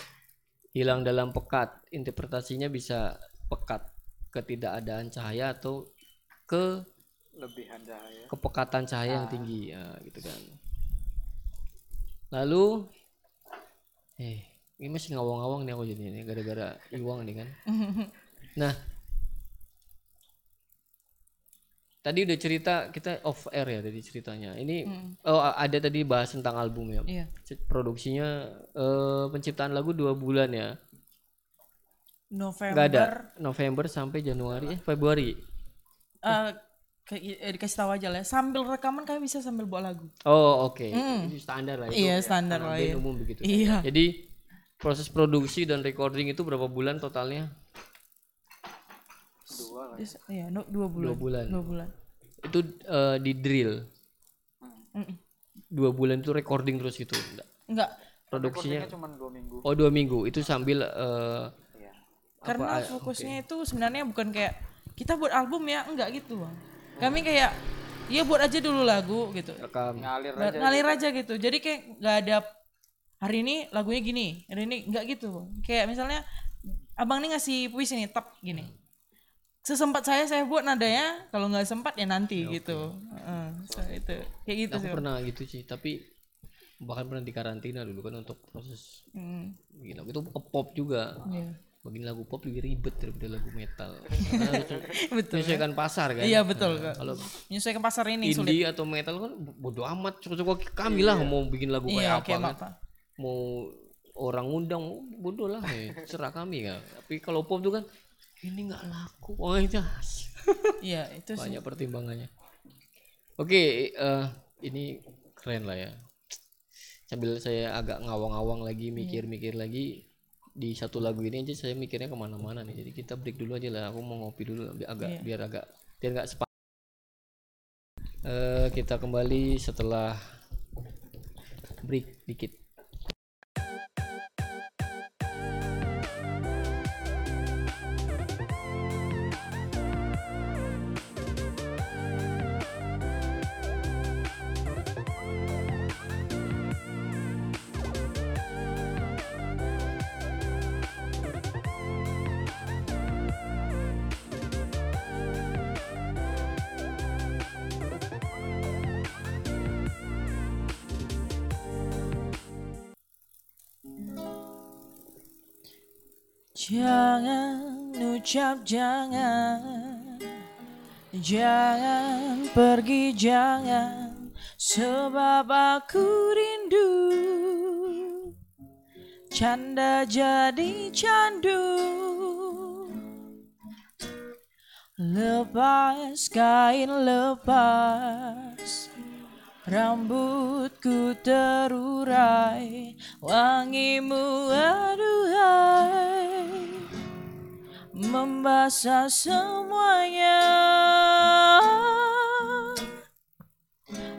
Hilang dalam pekat. Interpretasinya bisa pekat ketidakadaan cahaya atau ke lebihan cahaya kepekatan cahaya yang tinggi ya gitu kan. Lalu eh ini masih ngawang-ngawang nih aku jadi ini gara-gara Iwang nih kan. [LAUGHS] Nah, tadi udah cerita kita off air ya tadi ceritanya. Ini oh ada tadi bahas tentang album ya. Iya. C- Produksinya eh, penciptaan lagu dua bulan ya. November Nggak ada November sampai Januari eh Februari. eh, ke- eh, dikasih tahu aja lah. Sambil rekaman kami bisa sambil buat lagu. Oh oke, Itu standar lah itu. Iya, standar Anak lah, iya. umum begitu. Iya. Jadi proses produksi dan recording itu berapa bulan totalnya? Yes, Iya, no, dua bulan. Dua bulan. Dua bulan. Itu eh, di drill. Mm-mm. Dua bulan itu recording terus gitu. Nggak. Enggak, Produksinya cuma dua minggu oh dua minggu itu sambil eh, karena fokusnya itu sebenarnya bukan kayak kita buat album ya, enggak gitu, Bang. Kami kayak ya buat aja dulu lagu gitu. rekam. ngalir Nggak- ngalir aja gitu. Jadi kayak nggak ada hari ini lagunya gini, hari ini nggak gitu. Bang. Kayak misalnya abang nih ngasih puisi nih, tap gini. Sesempat saya saya buat nadanya, kalau nggak sempat ya nanti gitu. Heeh, so, itu kayak gitu Aku sih. Pernah gitu sih, tapi bahkan pernah di karantina dulu kan untuk proses Hmm, bikin lagu itu ke pop juga. iya. Bikin lagu pop lebih ribet daripada lagu metal. [LAUGHS] Betul. menyesuaikan pasar kan. Iya betul kak. Kalau Menyesuaikan pasar ini sulit. indie atau metal kan bodo amat cukup-cukup kami lah mau bikin lagu Iya, kayak apa kayak kan. apa. Mau orang undang bodoh lah ya. Serah kami kan. Tapi kalau pop tuh kan ini nggak laku. Oh itu [LAUGHS] Iya itu sih. banyak pertimbangannya. Oke, eh, ini keren lah ya. Sambil saya agak ngawang-ngawang lagi, mikir-mikir lagi di satu lagu ini aja saya mikirnya ke mana-mana nih. Jadi kita break dulu aja lah. Aku mau ngopi dulu biar agak Iya. biar agak biar nggak sepa. Eh, kita kembali setelah break dikit. Jangan ucap jangan. Jangan pergi jangan. Sebab aku rindu. Canda jadi candu. Lepas kain lepas Rambutku terurai Wangimu aduhai. Membasah semuanya.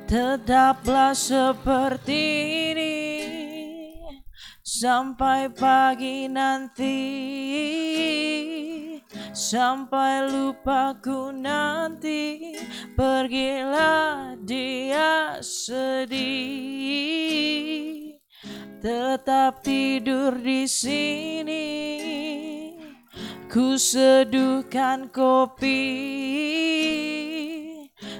Tetaplah seperti ini. Sampai pagi nanti Sampai lupaku nanti Pergilah dia sedih. Tetap tidur di sini Ku seduhkan kopi.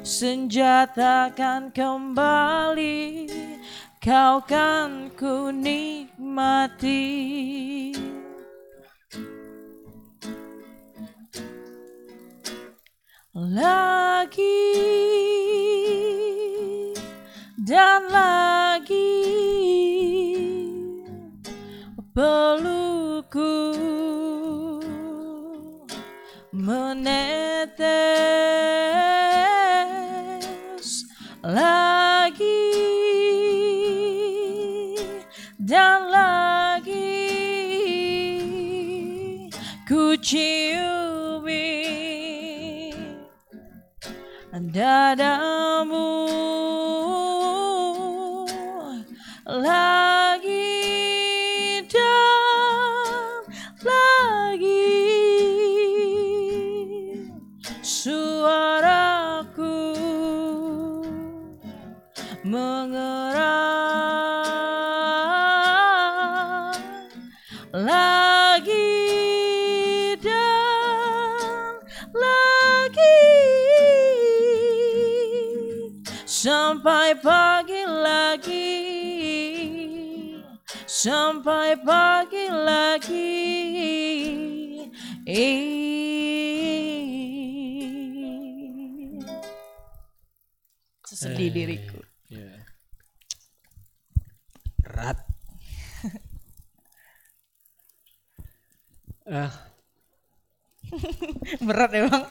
Senjatakan kembali Kau kan ku nikmati Lagi dan lagi pelukku menetes lagi dan lagi ku ciumi dadamu lagi sampai pagi lagi. Sesedih eh, diriku. Yeah. Berat. [LAUGHS] ah. Berat emang.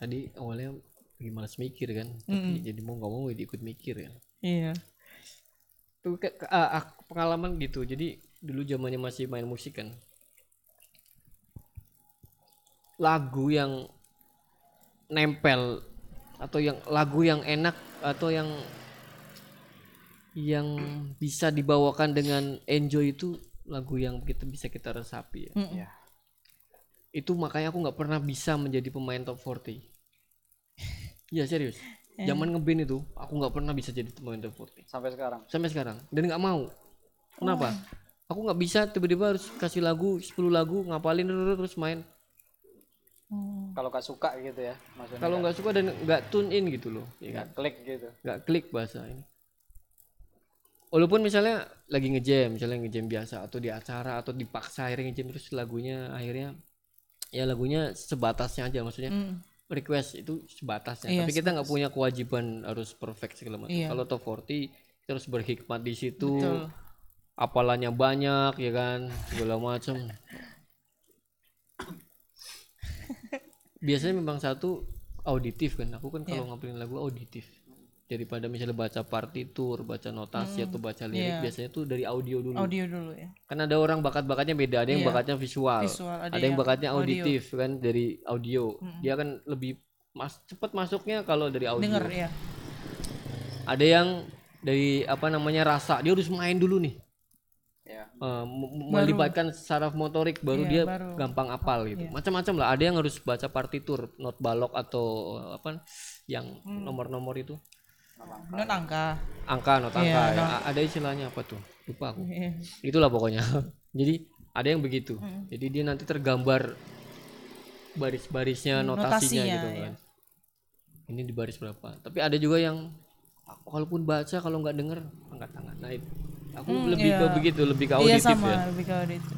Tadi awalnya lagi malas mikir kan, tapi mm jadi mau nggak mau jadi ikut mikir kan. Iya. Yeah. Tuh ke- ke- ah, pengalaman gitu. Jadi dulu zamannya masih main musik kan. Lagu yang nempel atau yang lagu yang enak atau yang yang bisa dibawakan dengan enjoy itu lagu yang kita bisa kita resapi ya. Ya. Itu makanya aku nggak pernah bisa menjadi pemain top 40. [LAUGHS] Iya serius. Zaman ngeband itu aku nggak pernah bisa jadi pemain top 40 Sampai sekarang. sampai sekarang. Dan nggak mau. Kenapa? Aku nggak bisa tiba-tiba harus kasih lagu 10 lagu ngapalin terus terus main. Kalau gak suka gitu ya, maksudnya kalau nggak suka dan nggak tune in gitu loh ya kan? nggak klik gitu. nggak klik bahasa ini. Walaupun misalnya lagi ngejam misalnya ngejam biasa atau di acara atau dipaksa akhirnya ngejam terus lagunya akhirnya ya lagunya sebatasnya aja maksudnya Mm. Request itu sebatasnya. Iya, tapi kita nggak punya kewajiban harus perfect segala macam. Iya. kalau top 40 kita harus berhikmat di situ. Betul. apalannya banyak ya kan? Segala macam. [LAUGHS] Biasanya memang satu auditif kan. Aku kan kalau ngapalin lagu auditif daripada misalnya baca partitur baca notasi atau baca lirik Iya. biasanya tuh dari audio dulu Audio dulu ya. kan ada orang bakat-bakatnya beda ada yang Iya. bakatnya visual, Visual, ada ada, yang yang bakatnya audio. auditif kan dari audio dia kan lebih mas cepat masuknya kalau dari audio Denger ya. ada yang dari apa namanya rasa dia harus main dulu nih Ya. M- melibatkan saraf motorik baru Iya, dia baru. gampang apal gitu macam-macam lah ada yang harus baca partitur not balok atau eh, apa yang Hmm. nomor-nomor itu Non angka. angka not angka Iya, ya. A- ada istilahnya apa tuh lupa aku Iya. itulah pokoknya [LAUGHS] jadi ada yang begitu Hmm. jadi dia nanti tergambar baris-barisnya notasinya, notasinya, gitu ya. kan ini di baris berapa tapi ada juga yang walaupun baca kalau nggak denger angkat tangan nah itu aku lebih ke iya. begitu lebih ke Iya auditif sama, ya lebih ke auditif.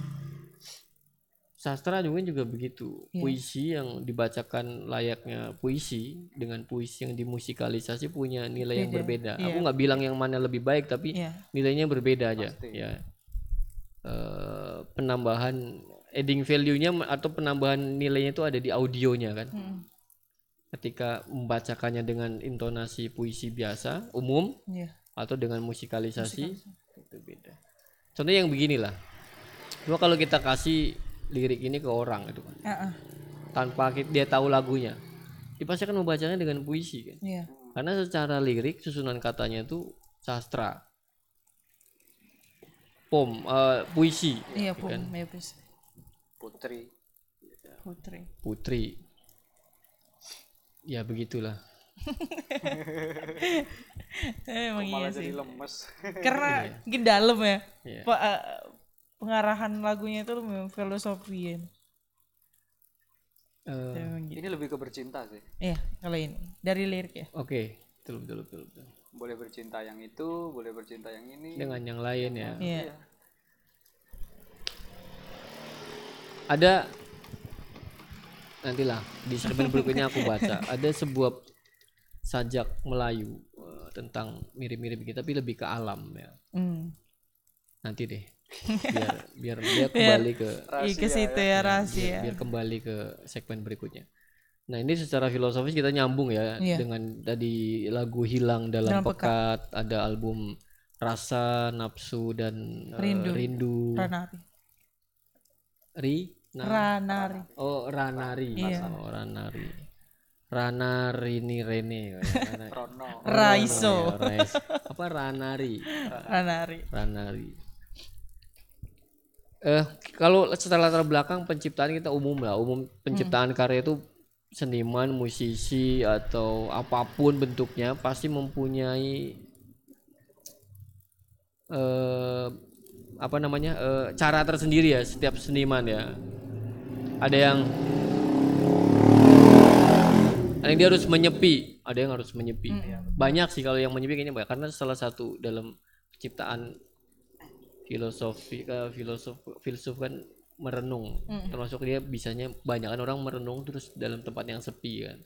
Sastra juga juga begitu. Iya. puisi yang dibacakan layaknya puisi dengan puisi yang dimusikalisasi punya nilai yang berbeda. Aku nggak bilang yang mana lebih baik tapi Iya. nilainya berbeda aja. Ya Eh, penambahan adding value-nya atau penambahan nilainya itu ada di audionya kan? Mm. ketika membacakannya dengan intonasi puisi biasa umum Iya. atau dengan musikalisasi, itu beda. Contohnya yang beginilah. Cuma kalau kita kasih lirik ini ke orang itu kan Ah, ah. tanpa dia tahu lagunya dia pasti akan membacanya dengan puisi kan Iya. karena secara lirik susunan katanya itu sastra pom eh, puisi Iya, ya pun, kan? ya bis. Putri. Putri. putri ya begitulah Eh, [LAUGHS] emang iya Malah sih. jadi lemes. Karena mungkin dalam ya. Iya. Pe- eh, pengarahan lagunya itu memang filosofi ya. Eh, Emang gitu. Ini lebih ke bercinta sih. Iya, kalau ini dari lirik ya. oke betul betul betul betul Boleh bercinta yang itu, boleh bercinta yang ini. dengan yang lain ya Iya. ada nantilah di segmen berikutnya aku baca [LAUGHS] ada sebuah sajak Melayu eh, tentang mirip-mirip gitu tapi lebih ke alam ya Hmm. nanti deh biar biar dia kembali ke Iya ke situ ya rahasia. biar kembali ke segmen berikutnya nah ini secara filosofis kita nyambung ya Iya. dengan tadi lagu hilang dalam, Dalam pekat ada album rasa nafsu dan eh, Rindu. rindu Ranari. ri na- Ranari. oh ranari Iya. oh ranari ranari ini rene Rana- Rono. Raiso. Ya, Rais. apa ranari Ranari. ranari eh kalau setelah latar belakang penciptaan kita umum lah. Umum penciptaan karya itu seniman musisi atau apa pun bentuknya pasti mempunyai eh apa namanya eh, cara tersendiri ya setiap seniman ya. Ada yang ada yang dia harus menyepi ada yang harus menyepi. Banyak sih kalau yang menyepi kayaknya banyak. Karena salah satu dalam penciptaan filosofi eh, filosof filsuf kan merenung. Termasuk dia bisanya banyak kan orang merenung terus dalam tempat yang sepi kan.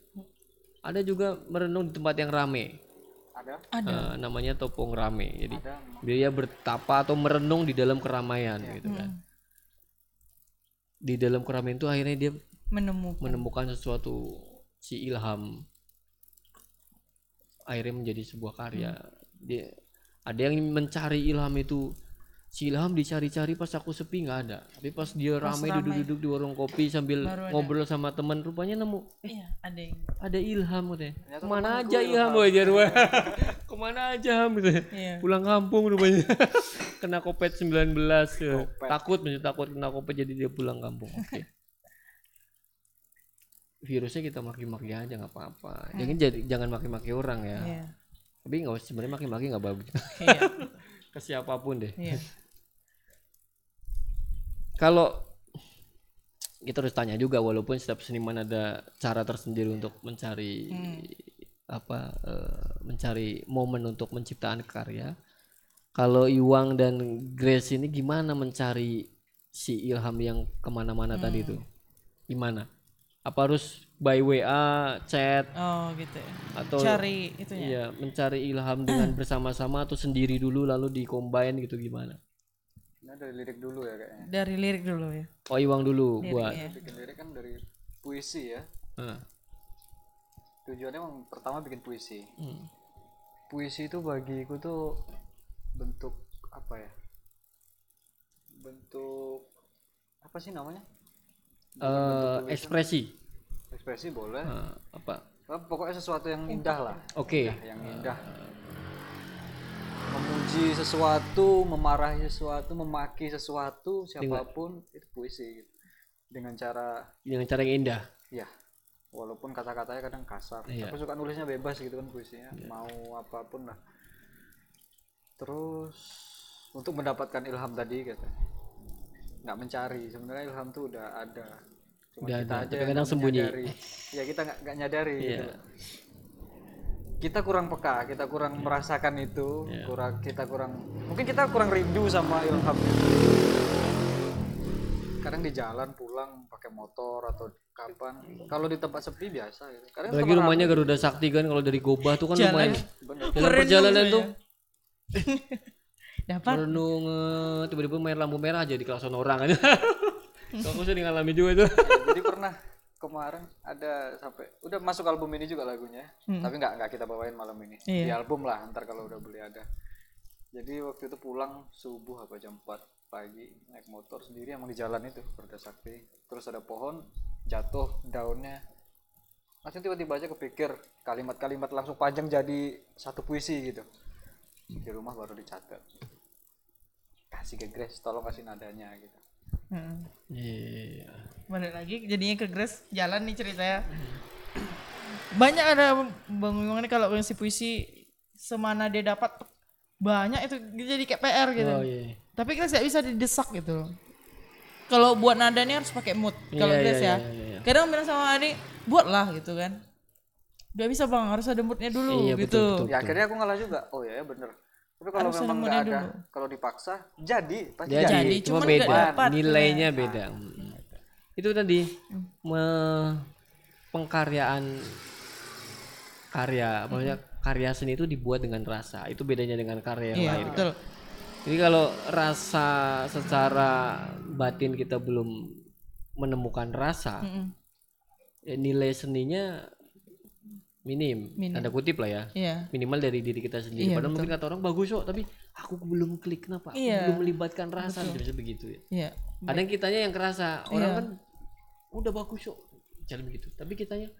Ada juga merenung di tempat yang rame. Ada? Eh, namanya topong rame. Jadi ada. dia bertapa atau merenung di dalam keramaian gitu kan. Di dalam keramaian itu akhirnya dia menemukan. menemukan sesuatu si ilham. Akhirnya menjadi sebuah karya. Dia ada yang mencari ilham itu si ilham dicari-cari pas aku sepi nggak ada. Tapi pas dia ramai duduk-duduk di warung kopi sambil ngobrol sama teman rupanya nemu. Iya ada yang ada ilham katanya. [LAUGHS] Ke mana aja ilham wajar wah ke mana aja Ham gitu. Iya. pulang kampung rupanya. [LAUGHS] Kena covid 19 ya. takut maksudnya takut kena covid jadi dia pulang kampung. [LAUGHS] Oke. Virusnya kita maki-maki aja nggak apa-apa. Jangan jadi jangan maki-maki orang ya. Iya. Tapi nggak usah sebenarnya maki-maki nggak bagus. Iya. Ke siapa pun deh. Iya kalau kita harus tanya juga walaupun setiap seniman ada cara tersendiri untuk mencari apa eh, mencari momen untuk menciptakan karya kalau Iwang dan Grace ini gimana mencari si ilham yang ke mana-mana tadi itu gimana? Apa harus by WA chat? Oh gitu ya. Atau cari itunya? iya mencari ilham dengan bersama-sama atau sendiri dulu lalu di-combine gitu gimana ini dari lirik dulu ya kayaknya. Dari lirik dulu ya. Oh Iwang dulu. Buat Iya. bikin lirik kan dari puisi ya. Ah, tujuannya emang pertama bikin puisi. Hmm. puisi itu bagiku tuh bentuk apa ya? Bentuk apa sih namanya? Eh, ekspresi. Ekspresi boleh. Ah, apa? Pokoknya sesuatu yang indah lah. Oke. Yang indah memuji sesuatu memarahi sesuatu memaki sesuatu siapa pun itu puisi gitu. dengan cara dengan cara yang indah ya walaupun kata-katanya kadang kasar Iya. aku suka nulisnya bebas gitu kan puisinya mau apa pun lah terus untuk mendapatkan ilham tadi kata nggak mencari sebenarnya ilham tuh udah ada cuma Udah kita ada, aja kadang sembunyi. ya kita nggak nggak nyadari Iya. gitu. Kita kurang peka kita kurang merasakan itu Iya. kurang kita kurang mungkin kita kurang rindu sama ilham. Itu kadang di jalan pulang pakai motor atau kapan. Kalau di tempat sepi biasa gitu. kadang lagi rumahnya Garuda Sakti kan kalau dari Gobah tuh kan lumayan. Bener. Dalam perjalanan tuh dapat. merenung eh, tiba-tiba main lampu merah aja di kelasan orang aja. [LAUGHS] So, aku sering ngalami juga itu. Jadi pernah kemarin ada sampai udah masuk album ini juga lagunya. Tapi nggak nggak kita bawain malam ini. Di album lah ntar kalau udah beli ada. Jadi waktu itu pulang subuh apa jam 4 pagi naik motor sendiri emang di jalan itu Perda Sakti. Terus ada pohon jatuh daunnya. Langsung tiba-tiba aja kepikir kalimat-kalimat langsung panjang jadi satu puisi gitu. Di rumah baru dicatat. Kasih ke Grace tolong kasih nadanya gitu Hmm. iya. Balik lagi jadinya ke Grace jalan nih ceritanya banyak ada bang Wimang ini kalau ngisi puisi semana dia dapat banyak itu jadi kayak PR gitu. Oh iya. Tapi nggak bisa didesak gitu loh. Kalau buat nada ini harus pakai mood kalau Iya, Grace iya, ya. iya, iya, iya. kadang bilang sama Adi buatlah gitu kan. Gak bisa bang harus ada moodnya dulu Iya, gitu. betul, betul. ya akhirnya aku ngalah juga. Oh ya ya bener tapi kalau Harus memang nggak ada dulu. kalau dipaksa jadi pasti jadi, jadi, cuma cuman beda dapat. nilainya beda Mm. itu tadi me- pengkaryaan karya maksudnya karya seni itu dibuat dengan rasa itu bedanya dengan karya yang iya lain kan. betul jadi kalau rasa secara batin kita belum menemukan rasa Mm-mm. ya nilai seninya minim, Minim. tanda kutip lah ya. Iya. Minimal dari diri kita sendiri. Iya, padahal mungkin kata orang bagus kok tapi aku belum klik kenapa? Aku Iya. belum melibatkan rasa bisa begitu ya. Iya. Kadang kitanya yang kerasa. Orang Iya. kan udah bagus kok. Jalan begitu. Tapi kitanya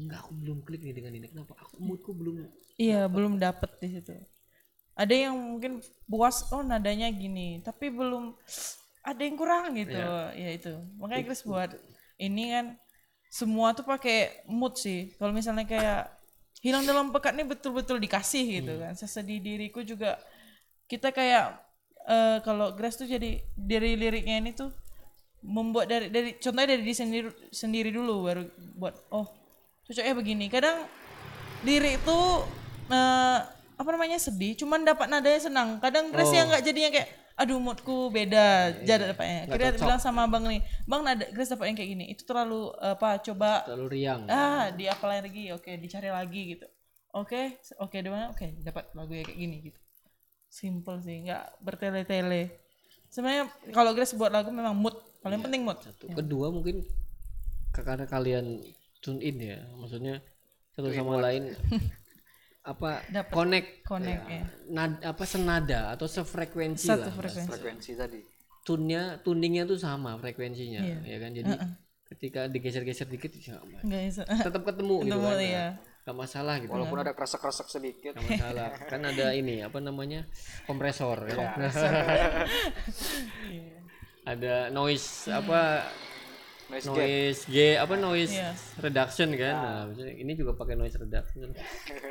enggak aku belum klik nih dengan ini. Kenapa? Aku moodku belum Iya, belum dapet di situ. Ada yang mungkin puas, oh nadanya gini, tapi belum ada yang kurang gitu. Ya itu. Makanya Chris buat ini kan semua tuh pakai mood sih. Kalau misalnya kayak hilang dalam pekat nih betul-betul dikasih gitu kan. Sesedih diriku juga. Kita kayak eh, kalau Grace tuh jadi dari liriknya ini tuh membuat dari dari contohnya dari diri sendiri sendiri dulu baru buat oh cocoknya begini. Kadang lirik itu eh, apa namanya sedih cuman dapat nadanya senang. Kadang Grace yang nggak jadinya kayak aduh moodku beda. Jadi dapatnya kira bilang sama bang nih bang nada Grace dapat yang kayak gini itu terlalu apa coba terlalu riang. Ah di apa lagi? Oke dicari lagi gitu. Oke oke di mana oke dapat lagu yang kayak gini gitu. Simple sih nggak bertele-tele. Sebenarnya kalau Grace buat lagu memang mood paling penting mood. satu. Kedua mungkin karena kalian tune in ya maksudnya satu sama lain [LAUGHS] apa Dapet. connect connect ya nad- apa senada atau sefrekuensi satu lah. frekuensi. Frekuensi tadi. Tune-nya tuningnya tuh sama frekuensinya Iya. ya kan? Jadi ketika digeser-geser dikit ya tetap ketemu gitu Ketemu, kan iya. nggak masalah gitu. Walaupun ada kresek-kresek sedikit. Nggak masalah. Kan ada ini apa namanya? Kompresor ya. [LAUGHS] ada noise apa noise gate noise G apa noise Iya. reduction kan? Nah, maksudnya ini juga pakai noise reduction.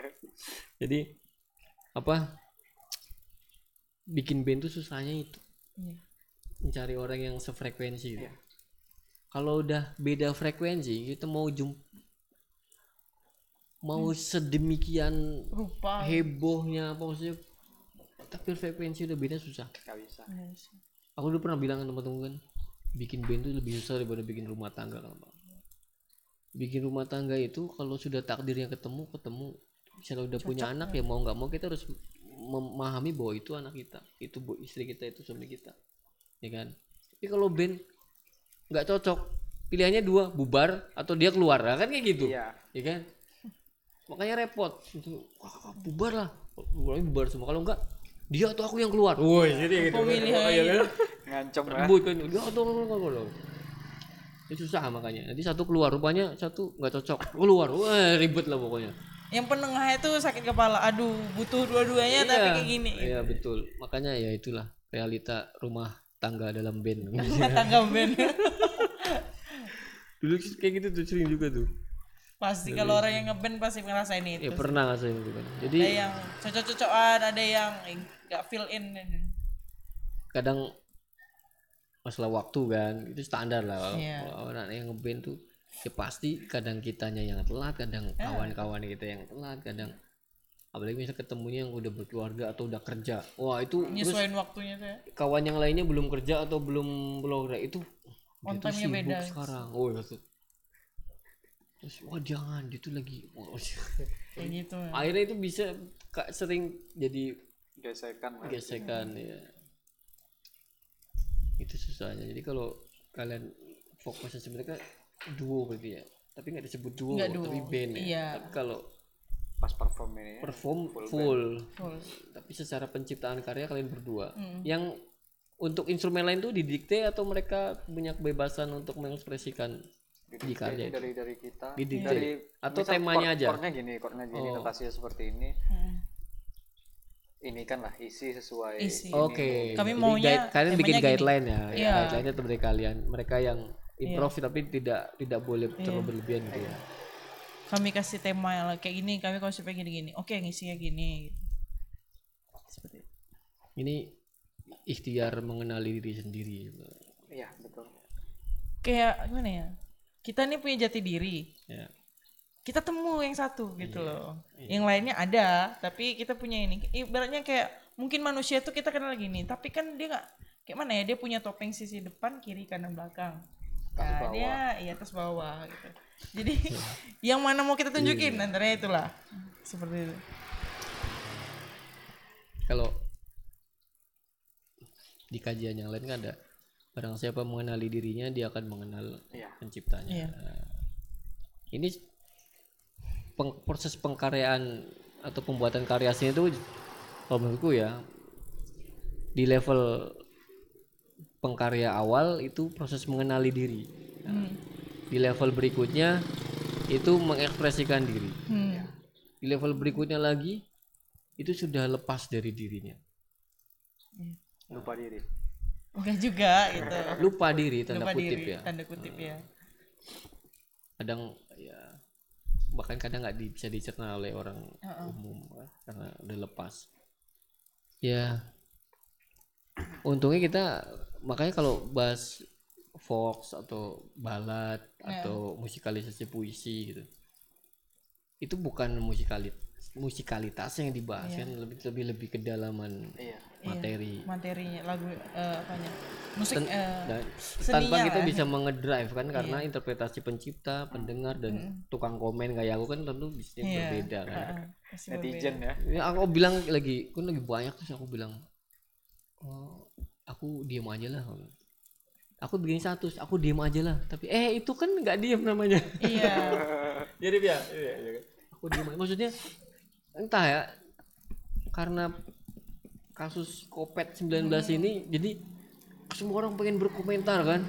[LAUGHS] Jadi apa bikin band tuh susahnya itu. Iya. mencari orang yang sefrekuensi gitu. kalau udah beda frekuensi kita mau jump mau sedemikian rupa. hebohnya apa maksudnya tapi frekuensi udah beda susah. Nggak bisa. Aku udah pernah bilang ke teman-teman kan bikin band tuh lebih susah daripada bikin rumah tangga kan Bang. bikin rumah tangga itu kalau sudah takdirnya ketemu ketemu. Misalnya udah punya anak ya. mau nggak mau kita harus memahami bahwa itu anak kita itu bu istri kita itu suami kita. Ya kan? Tapi kalau band nggak cocok pilihannya dua bubar atau dia keluar. Nah, kan kayak gitu. Iya. Ya kan? Makanya repot. Itu wah, bubar lah. Bubar semua. Kalau enggak dia atau aku yang keluar. Woi jadi gitu. Pemilihan. Ngancem ya ribut kan? Dia keluar itu susah makanya. Nanti satu keluar rupanya satu nggak cocok. Keluar wah ribet lah pokoknya. Yang penengah itu sakit kepala. Aduh butuh dua-duanya tapi kayak gini. Iya betul. Makanya ya itulah realita rumah tangga dalam band. [LAUGHS] Rumah tangga band. Dulu kayak gitu tuh sering juga tuh. Pasti kalau orang yang ngeband pasti ngerasain itu ya pernah ngerasain gitu kan jadi ada yang cocok-cocokan ada yang nggak fill in. Kadang masalah waktu kan itu standar lah. Iya. kalau orang yang ngeband tuh ya pasti kadang kitanya yang telat kadang kawan-kawan kita yang telat kadang apalagi misalnya ketemunya yang udah berkeluarga atau udah kerja. Wah itu terus nyesuaiin waktunya tuh ya? kawan yang lainnya belum kerja atau belum belum kerja itu On dia tuh time-nya sibuk beda. sekarang. Oh gitu terus wah jangan dia tuh lagi wah, [LAUGHS] kayak gitu. akhirnya itu bisa kak sering jadi gesekan gesekan ya itu susahnya jadi kalau kalian fokusnya sebenarnya kan duo berarti ya tapi nggak disebut duo Nggak duo, tapi band ya iya. tapi kalau pas perform ini ya. perform full, full tapi secara penciptaan karya kalian berdua yang untuk instrumen lain tuh didikte atau mereka punya kebebasan untuk mengekspresikan di karya dari dari kita Didikte. dari Atau temanya chord- aja? chordnya gini chordnya gini Oh. notasinya seperti ini Hmm. Ini kan lah isi sesuai Isi. ini. Oke. Kami jadi maunya guide- kalian bikin gini. guideline ya. Iya. Guideline itu dari kalian. Mereka yang improv tapi tidak tidak boleh Iya. terlalu berlebihan gitu ya. kami kasih tema yang kayak gini kami konsepnya gini-gini oke ngisinya gini gitu. seperti itu Ini ikhtiar mengenali diri sendiri. iya betul kayak gimana ya kita nih punya jati diri Ya. Kita temu yang satu gitu Iya. loh yang lainnya ada tapi kita punya ini ibaratnya kayak mungkin manusia tuh kita kenal gini tapi kan dia nggak kayak mana ya dia punya topeng sisi depan kiri kanan belakang nah, dia iya atas bawah gitu jadi [LAUGHS] yang mana mau kita tunjukin Iya. antara itulah seperti itu Kalau di kajian yang lain kan ada barang siapa mengenali dirinya dia akan mengenal Iya. penciptanya. Iya. Ini peng- proses pengkaryaan atau pembuatan karya seni itu kalau menurutku ya di level pengkarya awal itu proses mengenali diri. Nah, Di level berikutnya itu mengekspresikan diri. hmm. Di level berikutnya lagi itu sudah lepas dari dirinya. lupa diri enggak juga gitu Lupa diri tanda lupa kutip diri ya. tanda kutip ya Kadang bahkan kadang nggak di- bisa dicerna oleh orang umum kan, karena udah lepas. Ya. Untungnya kita makanya kalau bahas Fox atau balad atau musikalisasi puisi gitu itu bukan musikalit musikalitas yang dibahas kan? Lebih lebih lebih kedalaman. Iya materi. Materinya lagu eh, apanya? Musik Ten- eh, dan seninya tanpa kita lah. bisa mengedrive kan karena interpretasi pencipta pendengar dan tukang komen kayak aku kan tentu bisa Iya. berbeda kan? Pasti netizen ya. Ya aku bilang lagi kan lagi banyak terus aku bilang oh, aku diem aja lah. Aku bikin status aku diem aja lah. Tapi eh itu kan nggak diem namanya. Iya. [LAUGHS] Jadi ya? Iya, iya, aku diem aja. maksudnya entah ya karena kasus covid 19 ini jadi semua orang pengen berkomentar kan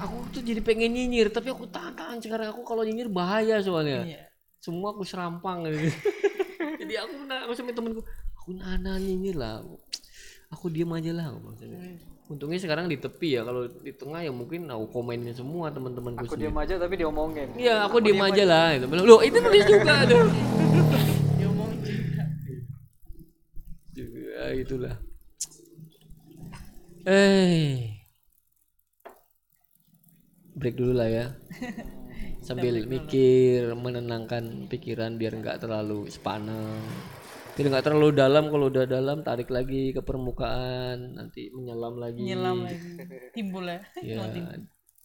aku tuh jadi pengen nyinyir tapi aku tahan-tahan sekarang aku kalau nyinyir bahaya soalnya iya semua aku serampang gitu. [LAUGHS] jadi aku aku sama temenku aku nana nyinyir lah aku diem aja lah aku maksudnya. untungnya sekarang di tepi ya kalau di tengah ya mungkin aku komenin semua teman-temanku aku diam aja tapi diomongin Iya, aku diem aja lah. Itu. Loh, itu nulis juga tuh. [LAUGHS] diomongin Ya, itulah. Eh. Break dulu lah ya. [LAUGHS] Sambil mikir, menenangkan pikiran biar nggak terlalu sepaneng. Biar nggak terlalu dalam, kalau udah dalam tarik lagi ke permukaan, nanti menyelam lagi. nyelam lagi timbul ya [LAUGHS] Ya,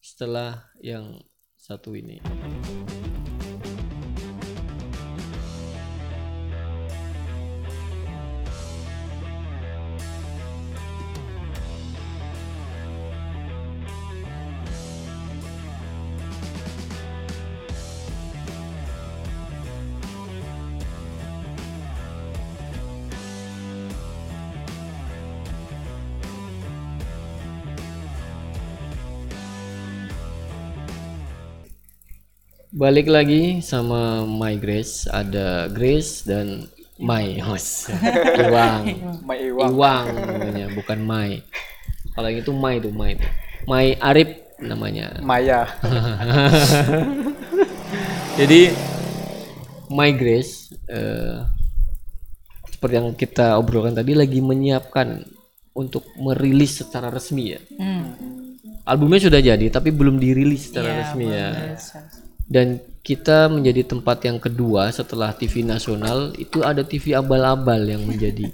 setelah yang satu ini. Balik lagi sama My Grace, ada Grace dan My host. [LAUGHS] Iwang. Mai Iwang Iwang namanya, bukan Mai. Kalau yang itu Mai itu Mai. Mai Arif namanya. Maya [LAUGHS] Jadi My Grace eh, seperti yang kita obrolkan tadi lagi menyiapkan untuk merilis secara resmi ya. hmm. Albumnya sudah jadi tapi belum dirilis secara Iya, resmi ya. bener. Dan kita menjadi tempat yang kedua setelah TV nasional itu ada TV abal-abal yang menjadi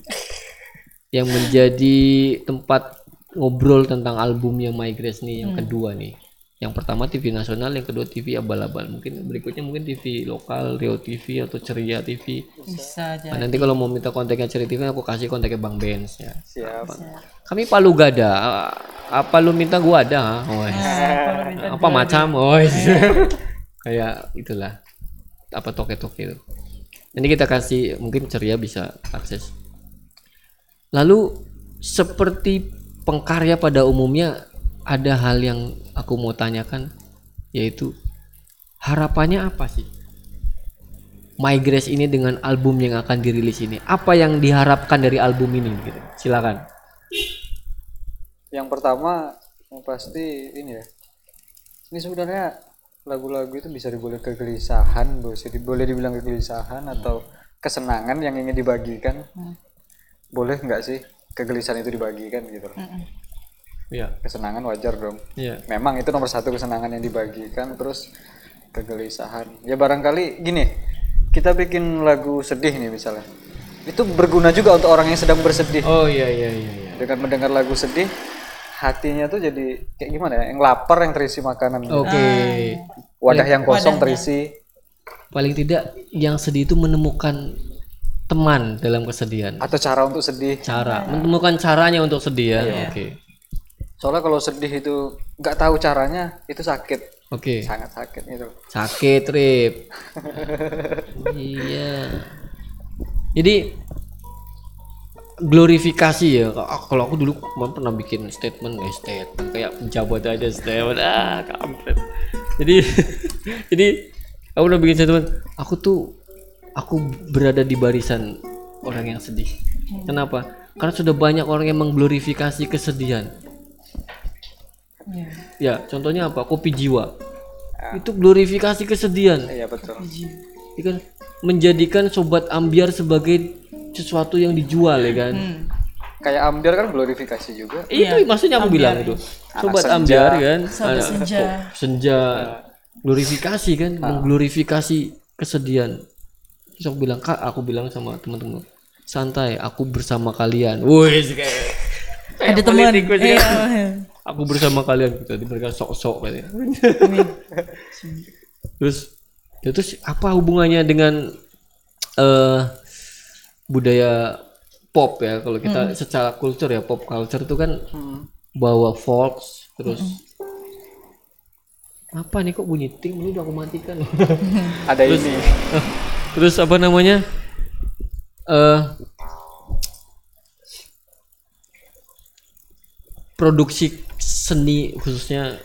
yang menjadi tempat ngobrol tentang albumnya My Grace nih yang kedua nih. Yang pertama TV nasional, yang kedua TV abal-abal. Mungkin berikutnya mungkin TV lokal, Rio TV atau Ceria TV. bisa aja Nah, nanti kalau mau minta kontaknya Ceria TV aku kasih kontaknya Bang Benz ya. siap Kami Palu Gada. Apa lu minta gua ada? Oh, kalau minta apa macam? Oh, [LAUGHS] kayak itulah apa toke-toke itu. Nanti kita kasih mungkin ceria bisa akses. Lalu seperti pengkarya pada umumnya ada hal yang aku mau tanyakan yaitu harapannya apa sih? My Grace ini dengan album yang akan dirilis ini. Apa yang diharapkan dari album ini gitu. Silakan. yang pertama yang pasti ini ya ini sebenarnya lagu-lagu itu bisa diboleh kegelisahan bisa boleh dibilang kegelisahan atau kesenangan yang ingin dibagikan boleh nggak sih kegelisahan itu dibagikan gitu. Iya. kesenangan wajar dong Iya. memang itu nomor satu kesenangan yang dibagikan terus kegelisahan ya barangkali gini kita bikin lagu sedih nih misalnya itu berguna juga untuk orang yang sedang bersedih Oh iya iya iya iya. dengan mendengar lagu sedih hatinya tuh jadi kayak gimana ya yang lapar yang terisi makanan Oke. wadah yang kosong terisi Paling tidak yang sedih itu menemukan teman dalam kesedihan. atau cara untuk sedih Cara menemukan caranya untuk sedih ya. Oke. soalnya kalau sedih itu nggak tahu caranya itu sakit Oke. sangat sakit gitu Sakit, Rip. [LAUGHS] iya. Jadi glorifikasi ya. Ah, Kalau aku dulu kemarin pernah bikin statement, eh statement kayak pejabat aja statement. Ah, kampret. Jadi [LAUGHS] jadi aku udah bikin statement. Aku tuh aku berada di barisan orang yang sedih. Kenapa? Karena sudah banyak orang yang mengglorifikasi kesedihan. Iya. Ya, contohnya apa? Kopi jiwa. Itu glorifikasi kesedihan. iya betul Ya kan? Menjadikan sobat ambiar sebagai sesuatu yang dijual ya kan. kayak ambiar kan glorifikasi juga Itu maksudnya aku bilang itu. Sobat senja. ambiar kan. Sobat anak- senja. senja. Glorifikasi kan, mengglorifikasi kesedihan. Terus aku bilang, "Kak, aku bilang sama teman-teman, santai aku bersama kalian woi kayak Ada teman. Iya. ya. aku bersama kalian gitu Jadi mereka sok-sok katanya terus ya terus apa hubungannya dengan eh budaya pop ya kalau kita secara kultur ya pop culture itu kan bawa folk terus apa nih kok bunyi ting? Lu udah aku matikan [LAUGHS] ada ini. [LAUGHS] terus apa namanya? Eh produksi seni khususnya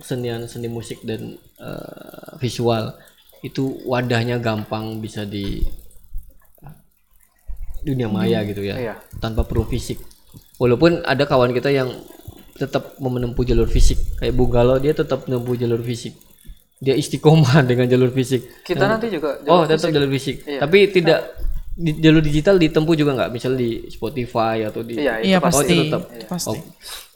senian seni musik dan eh, visual itu wadahnya gampang bisa di dunia maya gitu ya Iya. tanpa perlu fisik. Walaupun ada kawan kita yang tetap mau menempuh jalur fisik kayak Bung Galo dia tetap menempuh jalur fisik. Dia istiqomah [LAUGHS] dengan jalur fisik. Kita nanti juga oh tetap jalur fisik. Tapi tidak di jalur digital ditempuh juga nggak? Misal di Spotify atau di iya Iya oh pasti. itu tetap. Pasti. Oh,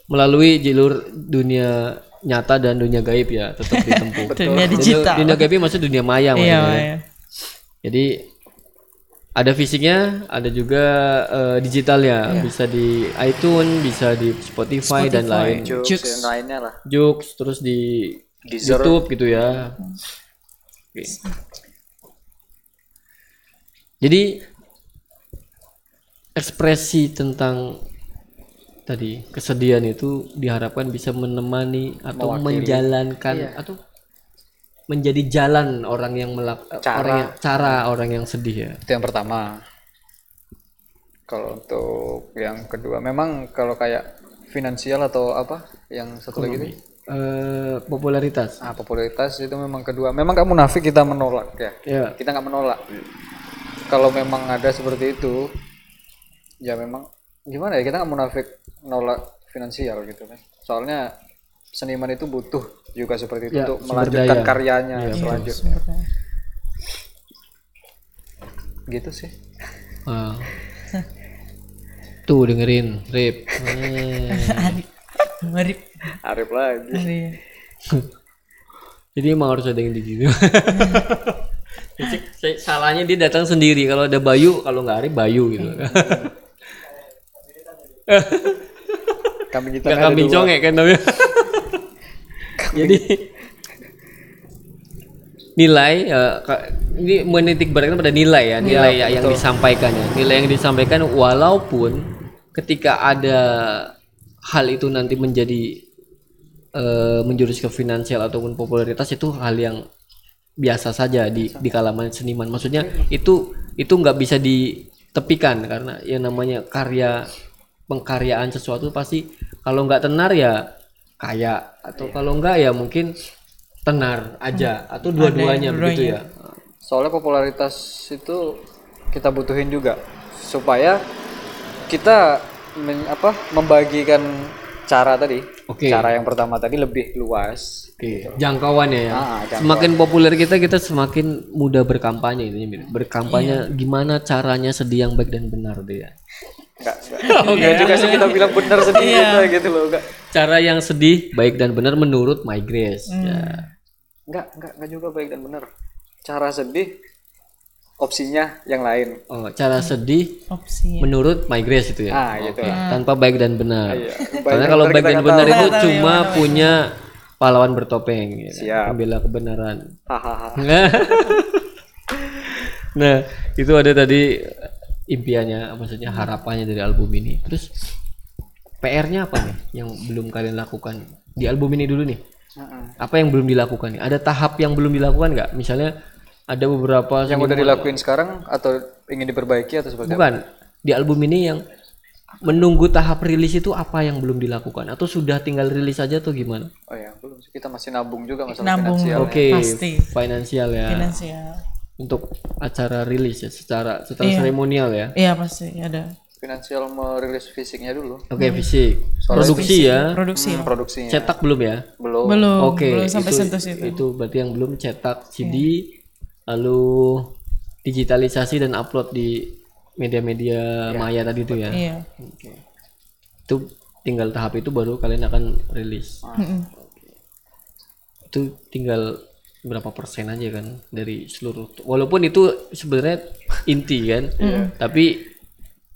melalui jalur dunia nyata dan dunia gaib ya tetap ditempuh. [LAUGHS] Dunia digital. dunia, dunia gaib maksud dunia maya Iya, maksudnya. ya. iya. jadi ada fisiknya, ada juga eh, digitalnya, bisa di iTunes, bisa di Spotify, dan lain. yang lainnya lah Jokes terus di Deezer. YouTube gitu ya. Oke. Jadi ekspresi tentang tadi kesedihan itu diharapkan bisa menemani atau menjalankan atau menjadi jalan orang yang melak Cara. orang yang, cara orang yang sedih ya. itu yang pertama kalau untuk yang kedua memang kalau kayak finansial atau apa yang satu lagi itu Eh, popularitas. ah popularitas itu memang kedua memang kamu munafik kita menolak ya Ya. kita nggak menolak kalau memang ada seperti itu ya memang gimana ya kita nggak munafik nolak finansial gitu kan soalnya seniman itu butuh juga seperti itu Ya, untuk melanjutkan daya. karyanya Iya, selanjutnya gitu sih Ah. Tuh dengerin, Rip. Eh. Ngerip. Arif lagi Iya. Jadi emang harus ada yang di salahnya dia datang sendiri. Kalau ada Bayu, kalau nggak Arif Bayu gitu. kami kita Nggak kambing congek kan namanya. [LAUGHS] Jadi nilai ya, ka- ini menitik beratkan pada nilai ya nilai ya, yang disampaikan ya. Nilai yang disampaikan walaupun ketika ada hal itu nanti menjadi eh, menjurus ke finansial ataupun popularitas itu hal yang biasa saja di di kalangan seniman. Maksudnya itu itu nggak bisa ditepikan karena yang namanya karya pengkaryaan sesuatu pasti kalau nggak tenar ya kaya atau kalau nggak ya mungkin tenar aja atau dua-duanya begitu ya soalnya popularitas itu kita butuhin juga supaya kita men- apa membagikan cara tadi Oke. cara yang pertama tadi lebih luas Oke, jangkauannya ya. Ah, jangkauan. Semakin populer kita, kita semakin mudah berkampanye. Mir. Berkampanye gimana caranya sedih yang baik dan benar deh ya. enggak enggak juga sih kita bilang benar sedikit gitu loh enggak Cara yang sedih, baik dan benar menurut My Grace. Ya. enggak enggak enggak juga baik dan benar cara sedih opsinya yang lain Oh, cara sedih Opsi. menurut My Grace itu ya. ah gitu Oke, Tanpa baik dan benar. Iya. Baik Karena kalau baik kita dan benar tahu. itu cuma punya pahlawan bertopeng. Ya. Siap. Pembela kebenaran. hahaha [LAUGHS] nah, itu ada tadi impiannya, maksudnya harapannya dari album ini. Terus PR-nya apa nih yang belum kalian lakukan di album ini dulu nih? Heeh. Apa yang belum dilakukan nih? Ada tahap yang belum dilakukan nggak? Misalnya ada beberapa yang udah dilakuin sekarang atau ingin diperbaiki atau seperti apa bukan di album ini yang menunggu tahap rilis itu apa yang belum dilakukan atau sudah tinggal rilis saja atau gimana? oh ya belum sih kita masih nabung juga masalah Nabung. finansial Oke, Pasti. finansial ya. Finansial. Untuk acara rilis ya secara secara Iya. seremonial ya. Iya pasti ada. finansial merilis fisiknya dulu Oke, fisik. Produksi ya. Produksi. Hmm, produksinya Cetak belum ya? belum Belum. Oke, Belum sampai itu, sentuh situ. itu berarti yang belum cetak CD, lalu digitalisasi dan upload di media-media maya tadi itu ya. Iya. Oke. Itu tinggal tahap itu baru kalian akan rilis. Mm-mm. Itu tinggal berapa persen aja kan dari seluruh. Walaupun itu sebenarnya inti kan, tapi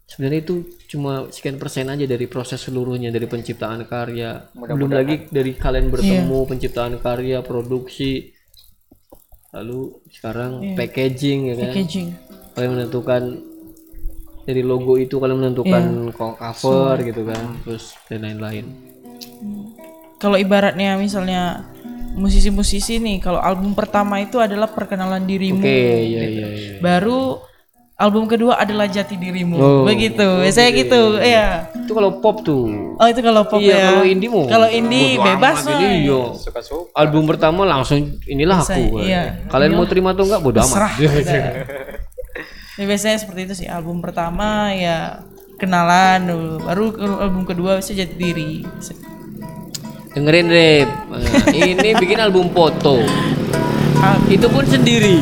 sebenarnya itu cuma sekian persen aja dari proses seluruhnya dari penciptaan karya. Belum lagi dari kalian bertemu penciptaan karya produksi lalu sekarang packaging ya kan? Packaging. Kalian menentukan dari logo itu kalian menentukan ko- cover gitu kan terus dan lain-lain. Kalau ibaratnya misalnya musisi-musisi nih kalau album pertama itu adalah perkenalan dirimu. Oke iya iya iya. Baru album kedua adalah jati dirimu. Oh. begitu biasanya gitu ya itu kalau pop tuh. Oh itu kalau pop iya ya. kalau indie mau kalau indie bebas ini iya Suka-suka. album pertama langsung inilah Bisa, aku iya. kalian mau terima atau enggak bodo amat. Serah. [LAUGHS] Ya, biasanya seperti itu sih album pertama ya kenalan dulu baru album kedua bisa jati diri dengerin Rep Nah, ini bikin album foto. Itu pun sendiri.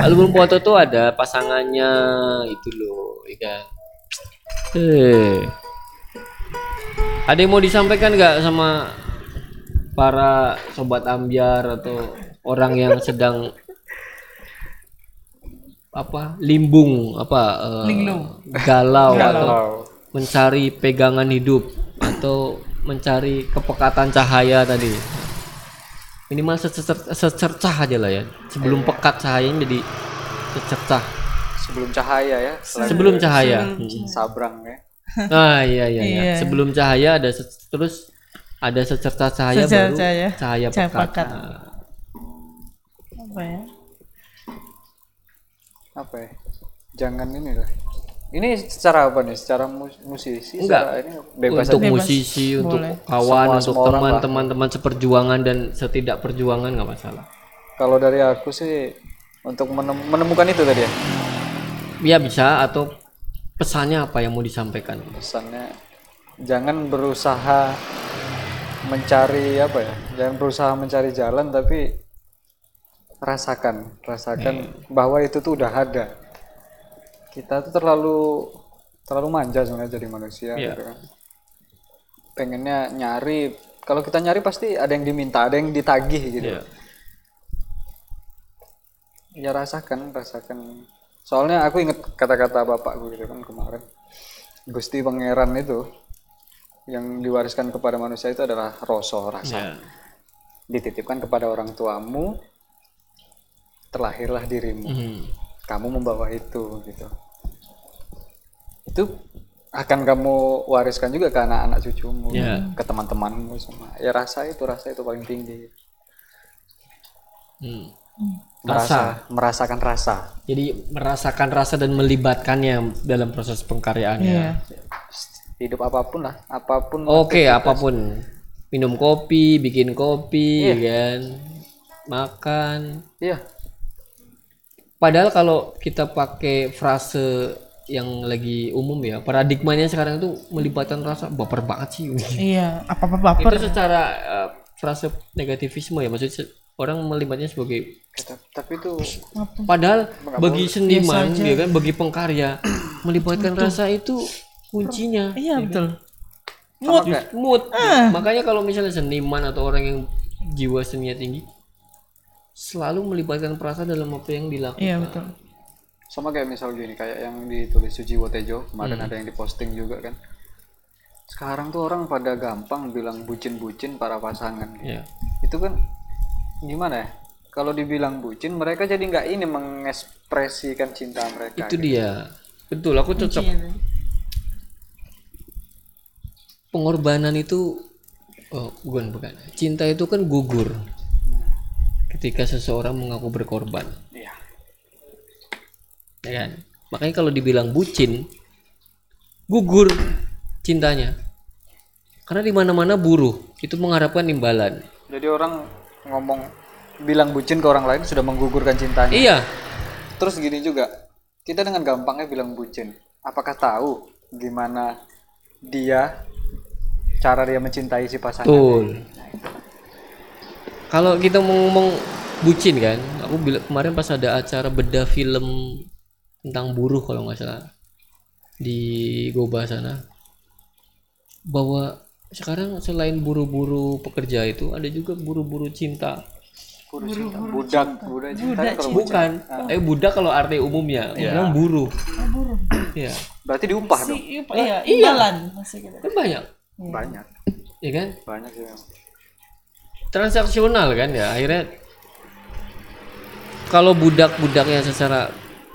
Album foto tuh ada pasangannya itu loh ya kan? Eh. Ada yang mau disampaikan nggak sama para sobat ambiar atau orang yang sedang apa limbung apa eh, galau, atau mencari pegangan hidup atau mencari kepekatan cahaya tadi minimal secer- secercah aja lah ya sebelum pekat cahayanya jadi secercah Sebelum cahaya ya. Selain sebelum cahaya Hmm. sabrang ya. ah iya iya, iya. Iya. sebelum cahaya ada se- terus ada secercah cahaya Secercah baru cahaya. cahaya Cahaya pekat, pekat. Nah, apa ya Apa ya? Jangan ini lah. Ini secara apa nih? Secara mus- musisi? Enggak. Secara ini bebas untuk aja. musisi untuk Boleh. kawan Semua- untuk orang teman teman-teman seperjuangan dan setidak perjuangan nggak masalah Kalau dari aku sih untuk menem- menemukan itu tadi ya. ya bisa atau pesannya apa yang mau disampaikan Pesannya jangan berusaha mencari apa ya? Jangan berusaha mencari jalan tapi rasakan, rasakan bahwa itu tuh udah ada. Kita tuh terlalu terlalu manja sebenarnya jadi manusia Iya. gitu kan. Pengennya nyari, kalau kita nyari pasti ada yang diminta, ada yang ditagih gitu. Iya. Ya rasakan, rasakan. Soalnya aku inget kata-kata bapakku gitu kan kemarin. Gusti Pangeran itu yang diwariskan kepada manusia itu adalah rasa rasa. Ya. Dititipkan kepada orang tuamu, terlahirlah dirimu. Hmm. Kamu membawa itu gitu. Itu akan kamu wariskan juga ke anak-anak cucumu, Ya. ke teman-temanmu semua. Ya rasa itu, rasa itu paling tinggi. Hmm. Merasa, merasakan rasa. Jadi merasakan rasa dan melibatkannya dalam proses pengkaryaannya. Iya. hidup apa pun lah apa pun Oke, apa pun. Minum kopi, bikin kopi, kan. Makan. iya Padahal kalau kita pakai frase yang lagi umum ya, paradigmanya sekarang itu melibatkan rasa baper banget sih. iya apa apa baper. Itu secara eh, frase negativisme ya, maksudnya orang melibatnya sebagai tapi itu padahal bagi seniman ya kan, bagi pengkarya melibatkan rasa itu kuncinya. iya betul. Sama kayak mood. Makanya kalau misalnya seniman atau orang yang jiwa seninya tinggi selalu melibatkan perasaan dalam apa yang dilakukan. Iya betul sama kayak misal gini kayak yang ditulis Sujiwo Tejo kemarin ada yang diposting juga kan. Sekarang tuh orang pada gampang bilang bucin-bucin para pasangan gitu. ya itu kan gimana ya? Kalau dibilang bucin mereka jadi nggak ini mengekspresikan cinta mereka itu dia. Betul aku cocok pengorbanan itu oh bukan bukan. Cinta itu kan gugur ketika seseorang mengaku berkorban. iya ya kan? Makanya kalau dibilang bucin gugur cintanya. Karena di mana-mana buruh itu mengharapkan imbalan. Jadi orang ngomong bilang bucin ke orang lain sudah menggugurkan cintanya. Iya. Terus gini juga, kita dengan gampangnya bilang bucin. Apakah tahu gimana dia cara dia mencintai si pasangan? betul. Kalau kita mau ngomong bucin kan aku bilang kemarin pas ada acara bedah film tentang buruh kalau nggak salah di Goba sana. Bahwa sekarang selain buru-buru pekerja itu ada juga buru-buru cinta. Budak, budak cinta. Budak kalau bukan. Eh budak kalau arti umumnya bilang buruh. Oh, buruh. ya Berarti diupah dong. Si, iya, imbalan masih gitu. kan banyak. Banyak. ya kan? Banyak sih. Transaksional kan ya akhirnya. Kalau budak-budaknya secara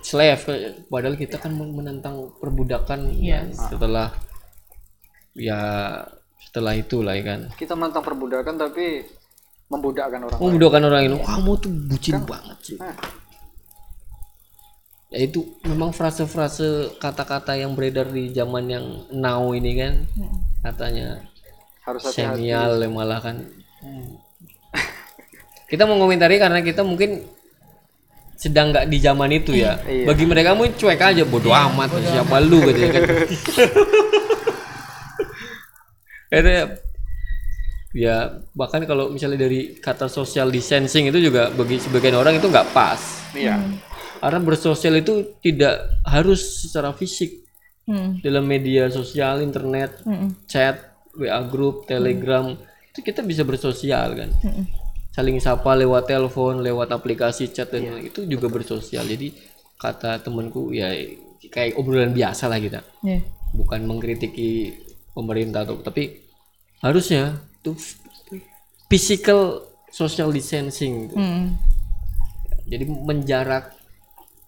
slave padahal kita kan men- menentang perbudakan Yes. setelah ya setelah itu lah ya kan. Kita menentang perbudakan tapi membudakkan orang lain. membudakkan orang ini kamu tuh bucin banget sih Nah. ya itu memang frase-frase kata-kata yang beredar di zaman yang now ini kan. Katanya Harus hati-hati. senial malah kan. Kita mau komentari karena kita mungkin sedang nggak di zaman itu ya Iya. bagi mereka mungkin cuek aja bodoh amat siapa lu gitu ya kan [LAUGHS] Akhirnya, ya bahkan kalau misalnya dari kata social distancing itu juga bagi sebagian orang itu nggak pas Iya. karena bersosial itu tidak harus secara fisik Hmm. dalam media sosial internet Hmm. chat, WA grup, Telegram itu kita bisa bersosial kan. Saling sapa lewat telepon, lewat aplikasi chat dan itu juga bersosial. Jadi kata temanku ya kayak obrolan biasa lah kita. Iya. Bukan mengkritiki pemerintah tuh, tapi harusnya tuh physical social distancing. gitu. Hmm. Jadi menjarak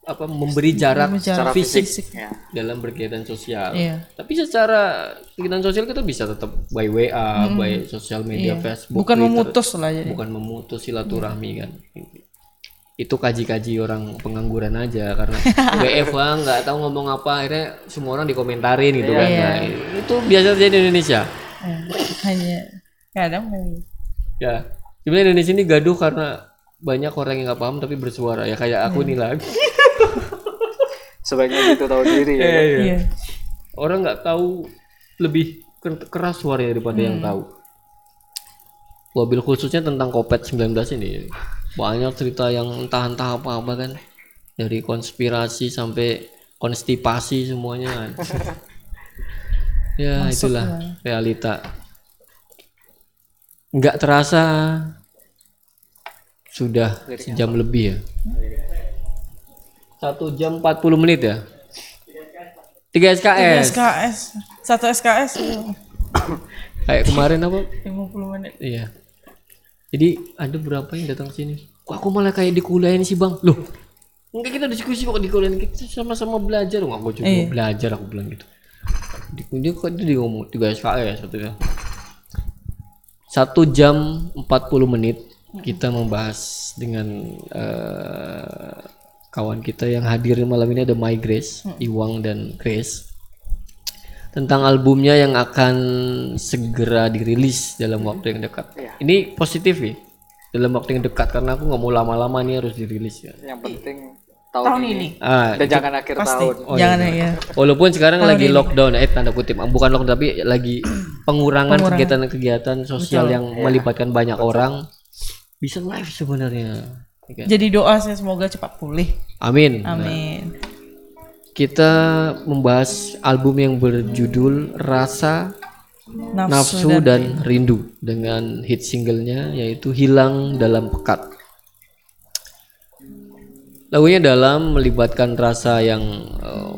apa memberi jarak Jarak fisik Ya. dalam berkegiatan sosial. Iya. Tapi secara kegiatan sosial kita bisa tetap by WA, by sosial media Facebook, Bukan Twitter. memutus lah jadi. bukan memutus silaturahmi kan. Itu kaji-kaji orang pengangguran aja karena [LAUGHS] WFH nggak tahu ngomong apa akhirnya semua orang dikomentarin gitu kan. Iya. Nah, itu biasa terjadi di Indonesia. Eh, hanya kadang kayak Ya, sebenarnya Indonesia ini gaduh karena banyak orang yang nggak paham tapi bersuara ya kayak aku nih lah. [LAUGHS] Sebaiknya gitu tahu diri ya. Iya. orang nggak tahu lebih ker- keras suaranya daripada yang tahu. Wabil khususnya tentang COVID-19 ini banyak cerita yang entah-entah apa-apa kan dari konspirasi sampai konstipasi semuanya kan. [LAUGHS] ya itulah realita. Nggak terasa sudah sejam lebih ya. Satu jam 40 menit ya. 3 SKS. SKS. Satu SKS Kayak kemarin apa? 50 menit. Iya. Jadi ada berapa yang datang sini? Kok aku malah kayak dikuliahin sih bang? Loh, enggak kita diskusi kok dikuliahin kita sama-sama belajar. Nggak aku juga Iya. belajar aku bilang gitu. Di dia kok dia ngomong tiga SKS satu ya. Satu jam 40 menit kita membahas dengan eh, kawan kita yang hadir malam ini ada My Grace, Iwang dan Grace tentang albumnya yang akan segera dirilis dalam waktu yang dekat. Ini positif ya dalam waktu yang dekat karena aku nggak mau lama-lama nih harus dirilis ya. Yang penting tahun, Tahun ini. ini. Ah, Dan jangan akhir Pasti. tahun. Jangan ya. walaupun sekarang lagi lockdown, eh tanda kutip, bukan lockdown tapi lagi [CLEARS THROAT] pengurangan kegiatan-kegiatan sosial yang melibatkan banyak orang bisa live sebenarnya. Kan? Jadi doa saya semoga cepat pulih. Amin. Amin. Kita membahas album yang berjudul Rasa Nafsu, Nafsu dan Rindu dengan hit singlenya yaitu Hilang dalam Pekat. Lagunya dalam melibatkan rasa yang eh,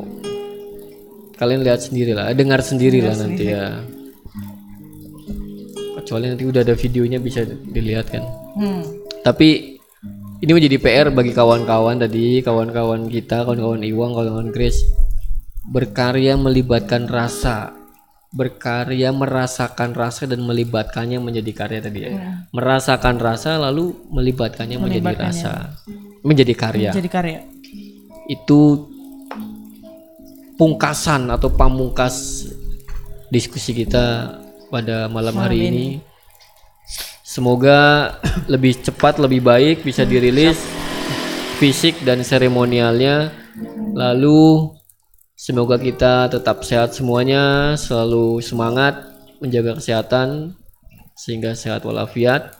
kalian lihat sendiri lah, dengar sendiri lah nanti ya. Kecuali nanti udah ada videonya bisa dilihat kan. Hmm. Tapi ini menjadi PR bagi kawan-kawan tadi, kawan-kawan kita, kawan-kawan Iwang, kawan-kawan Grace berkarya melibatkan rasa, berkarya merasakan rasa dan melibatkannya menjadi karya tadi ya. Merasakan rasa lalu melibatkannya menjadi rasa, menjadi karya. Jadi karya. Itu pungkasan atau pamungkas diskusi kita pada malam hari ini. Semoga lebih cepat, lebih baik bisa dirilis fisik dan seremonialnya. Lalu semoga kita tetap sehat semuanya, selalu semangat menjaga kesehatan sehingga sehat walafiat.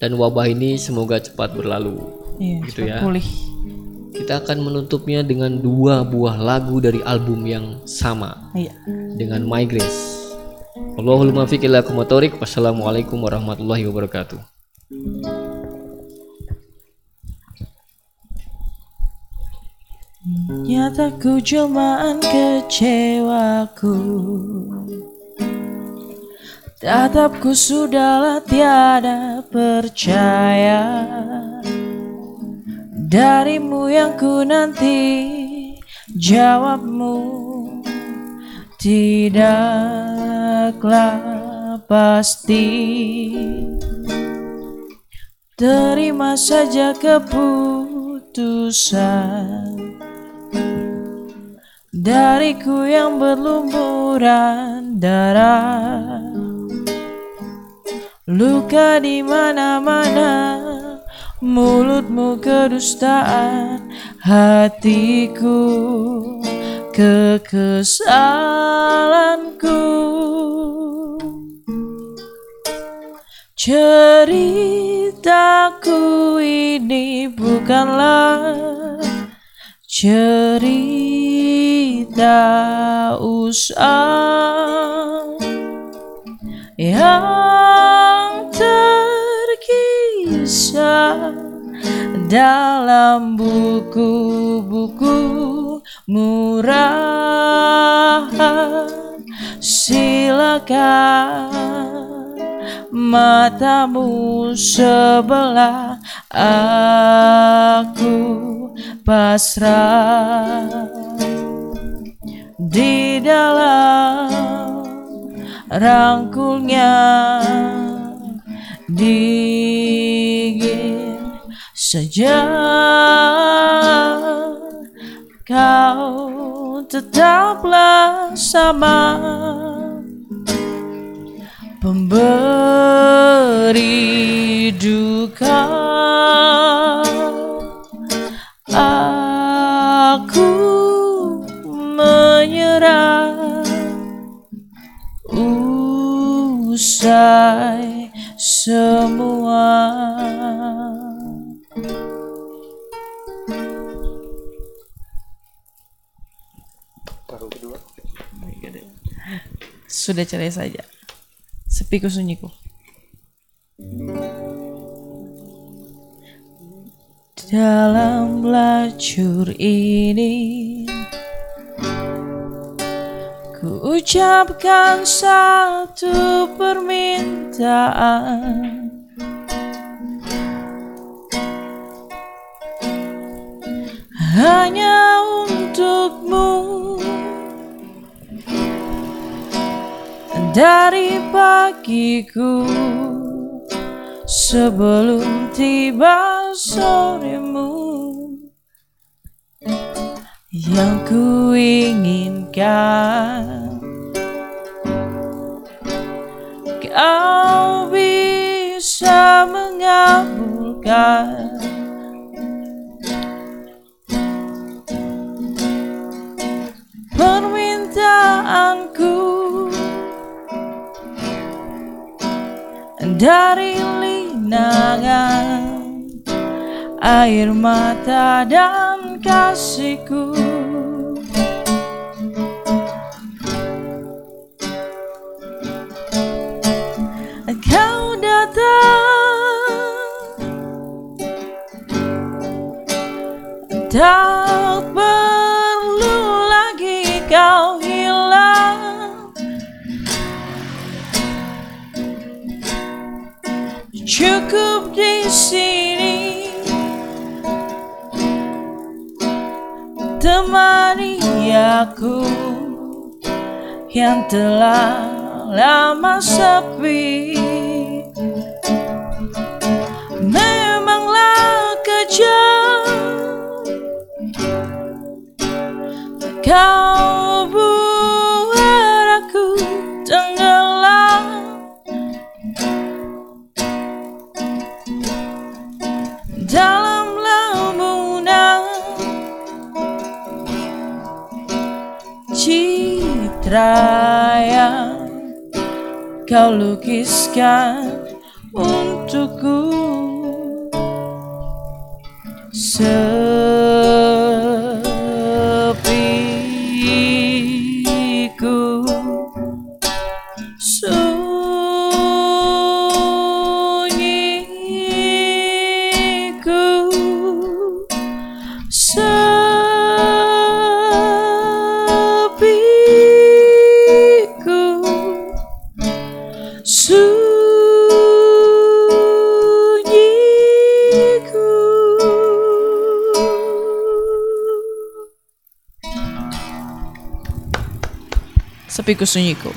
Dan wabah ini semoga cepat berlalu. Iya, Gitu ya. pulih. Kita akan menutupnya dengan dua buah lagu dari album yang sama Iya. dengan My Grace. Allahul muwaffiq ila Wassalamualaikum warahmatullahi wabarakatuh. Nyataku cumaan kecewaku. Tatapku sudahlah tiada percaya. Darimu yang ku nanti jawabmu. Tidaklah pasti. Terima saja keputusan Dariku yang berlumuran darah. Luka di mana-mana Mulutmu kedustaan Hatiku kekesalanku. Ceritaku ini bukanlah cerita usang yang terkisah dalam buku-buku murahan silakan matamu sebelah aku pasrah. Di dalam rangkulnya dingin saja kau tetaplah sama pemberi duka. Aku menyerah. Usai semua sudah cerai saja. Sepiku sunyiku. Dalam lacur ini ku ucapkan satu permintaan. Hanya untukmu dari pagiku sebelum tiba soremu yang ku inginkan kau bisa mengabulkan dari linangan air mata dan kasihku. Kau datang tak cukup di sini. Temani aku yang telah lama sepi. Memanglah kejam kau yang kau lukiskan untukku. Sepiku sepiku sunyiku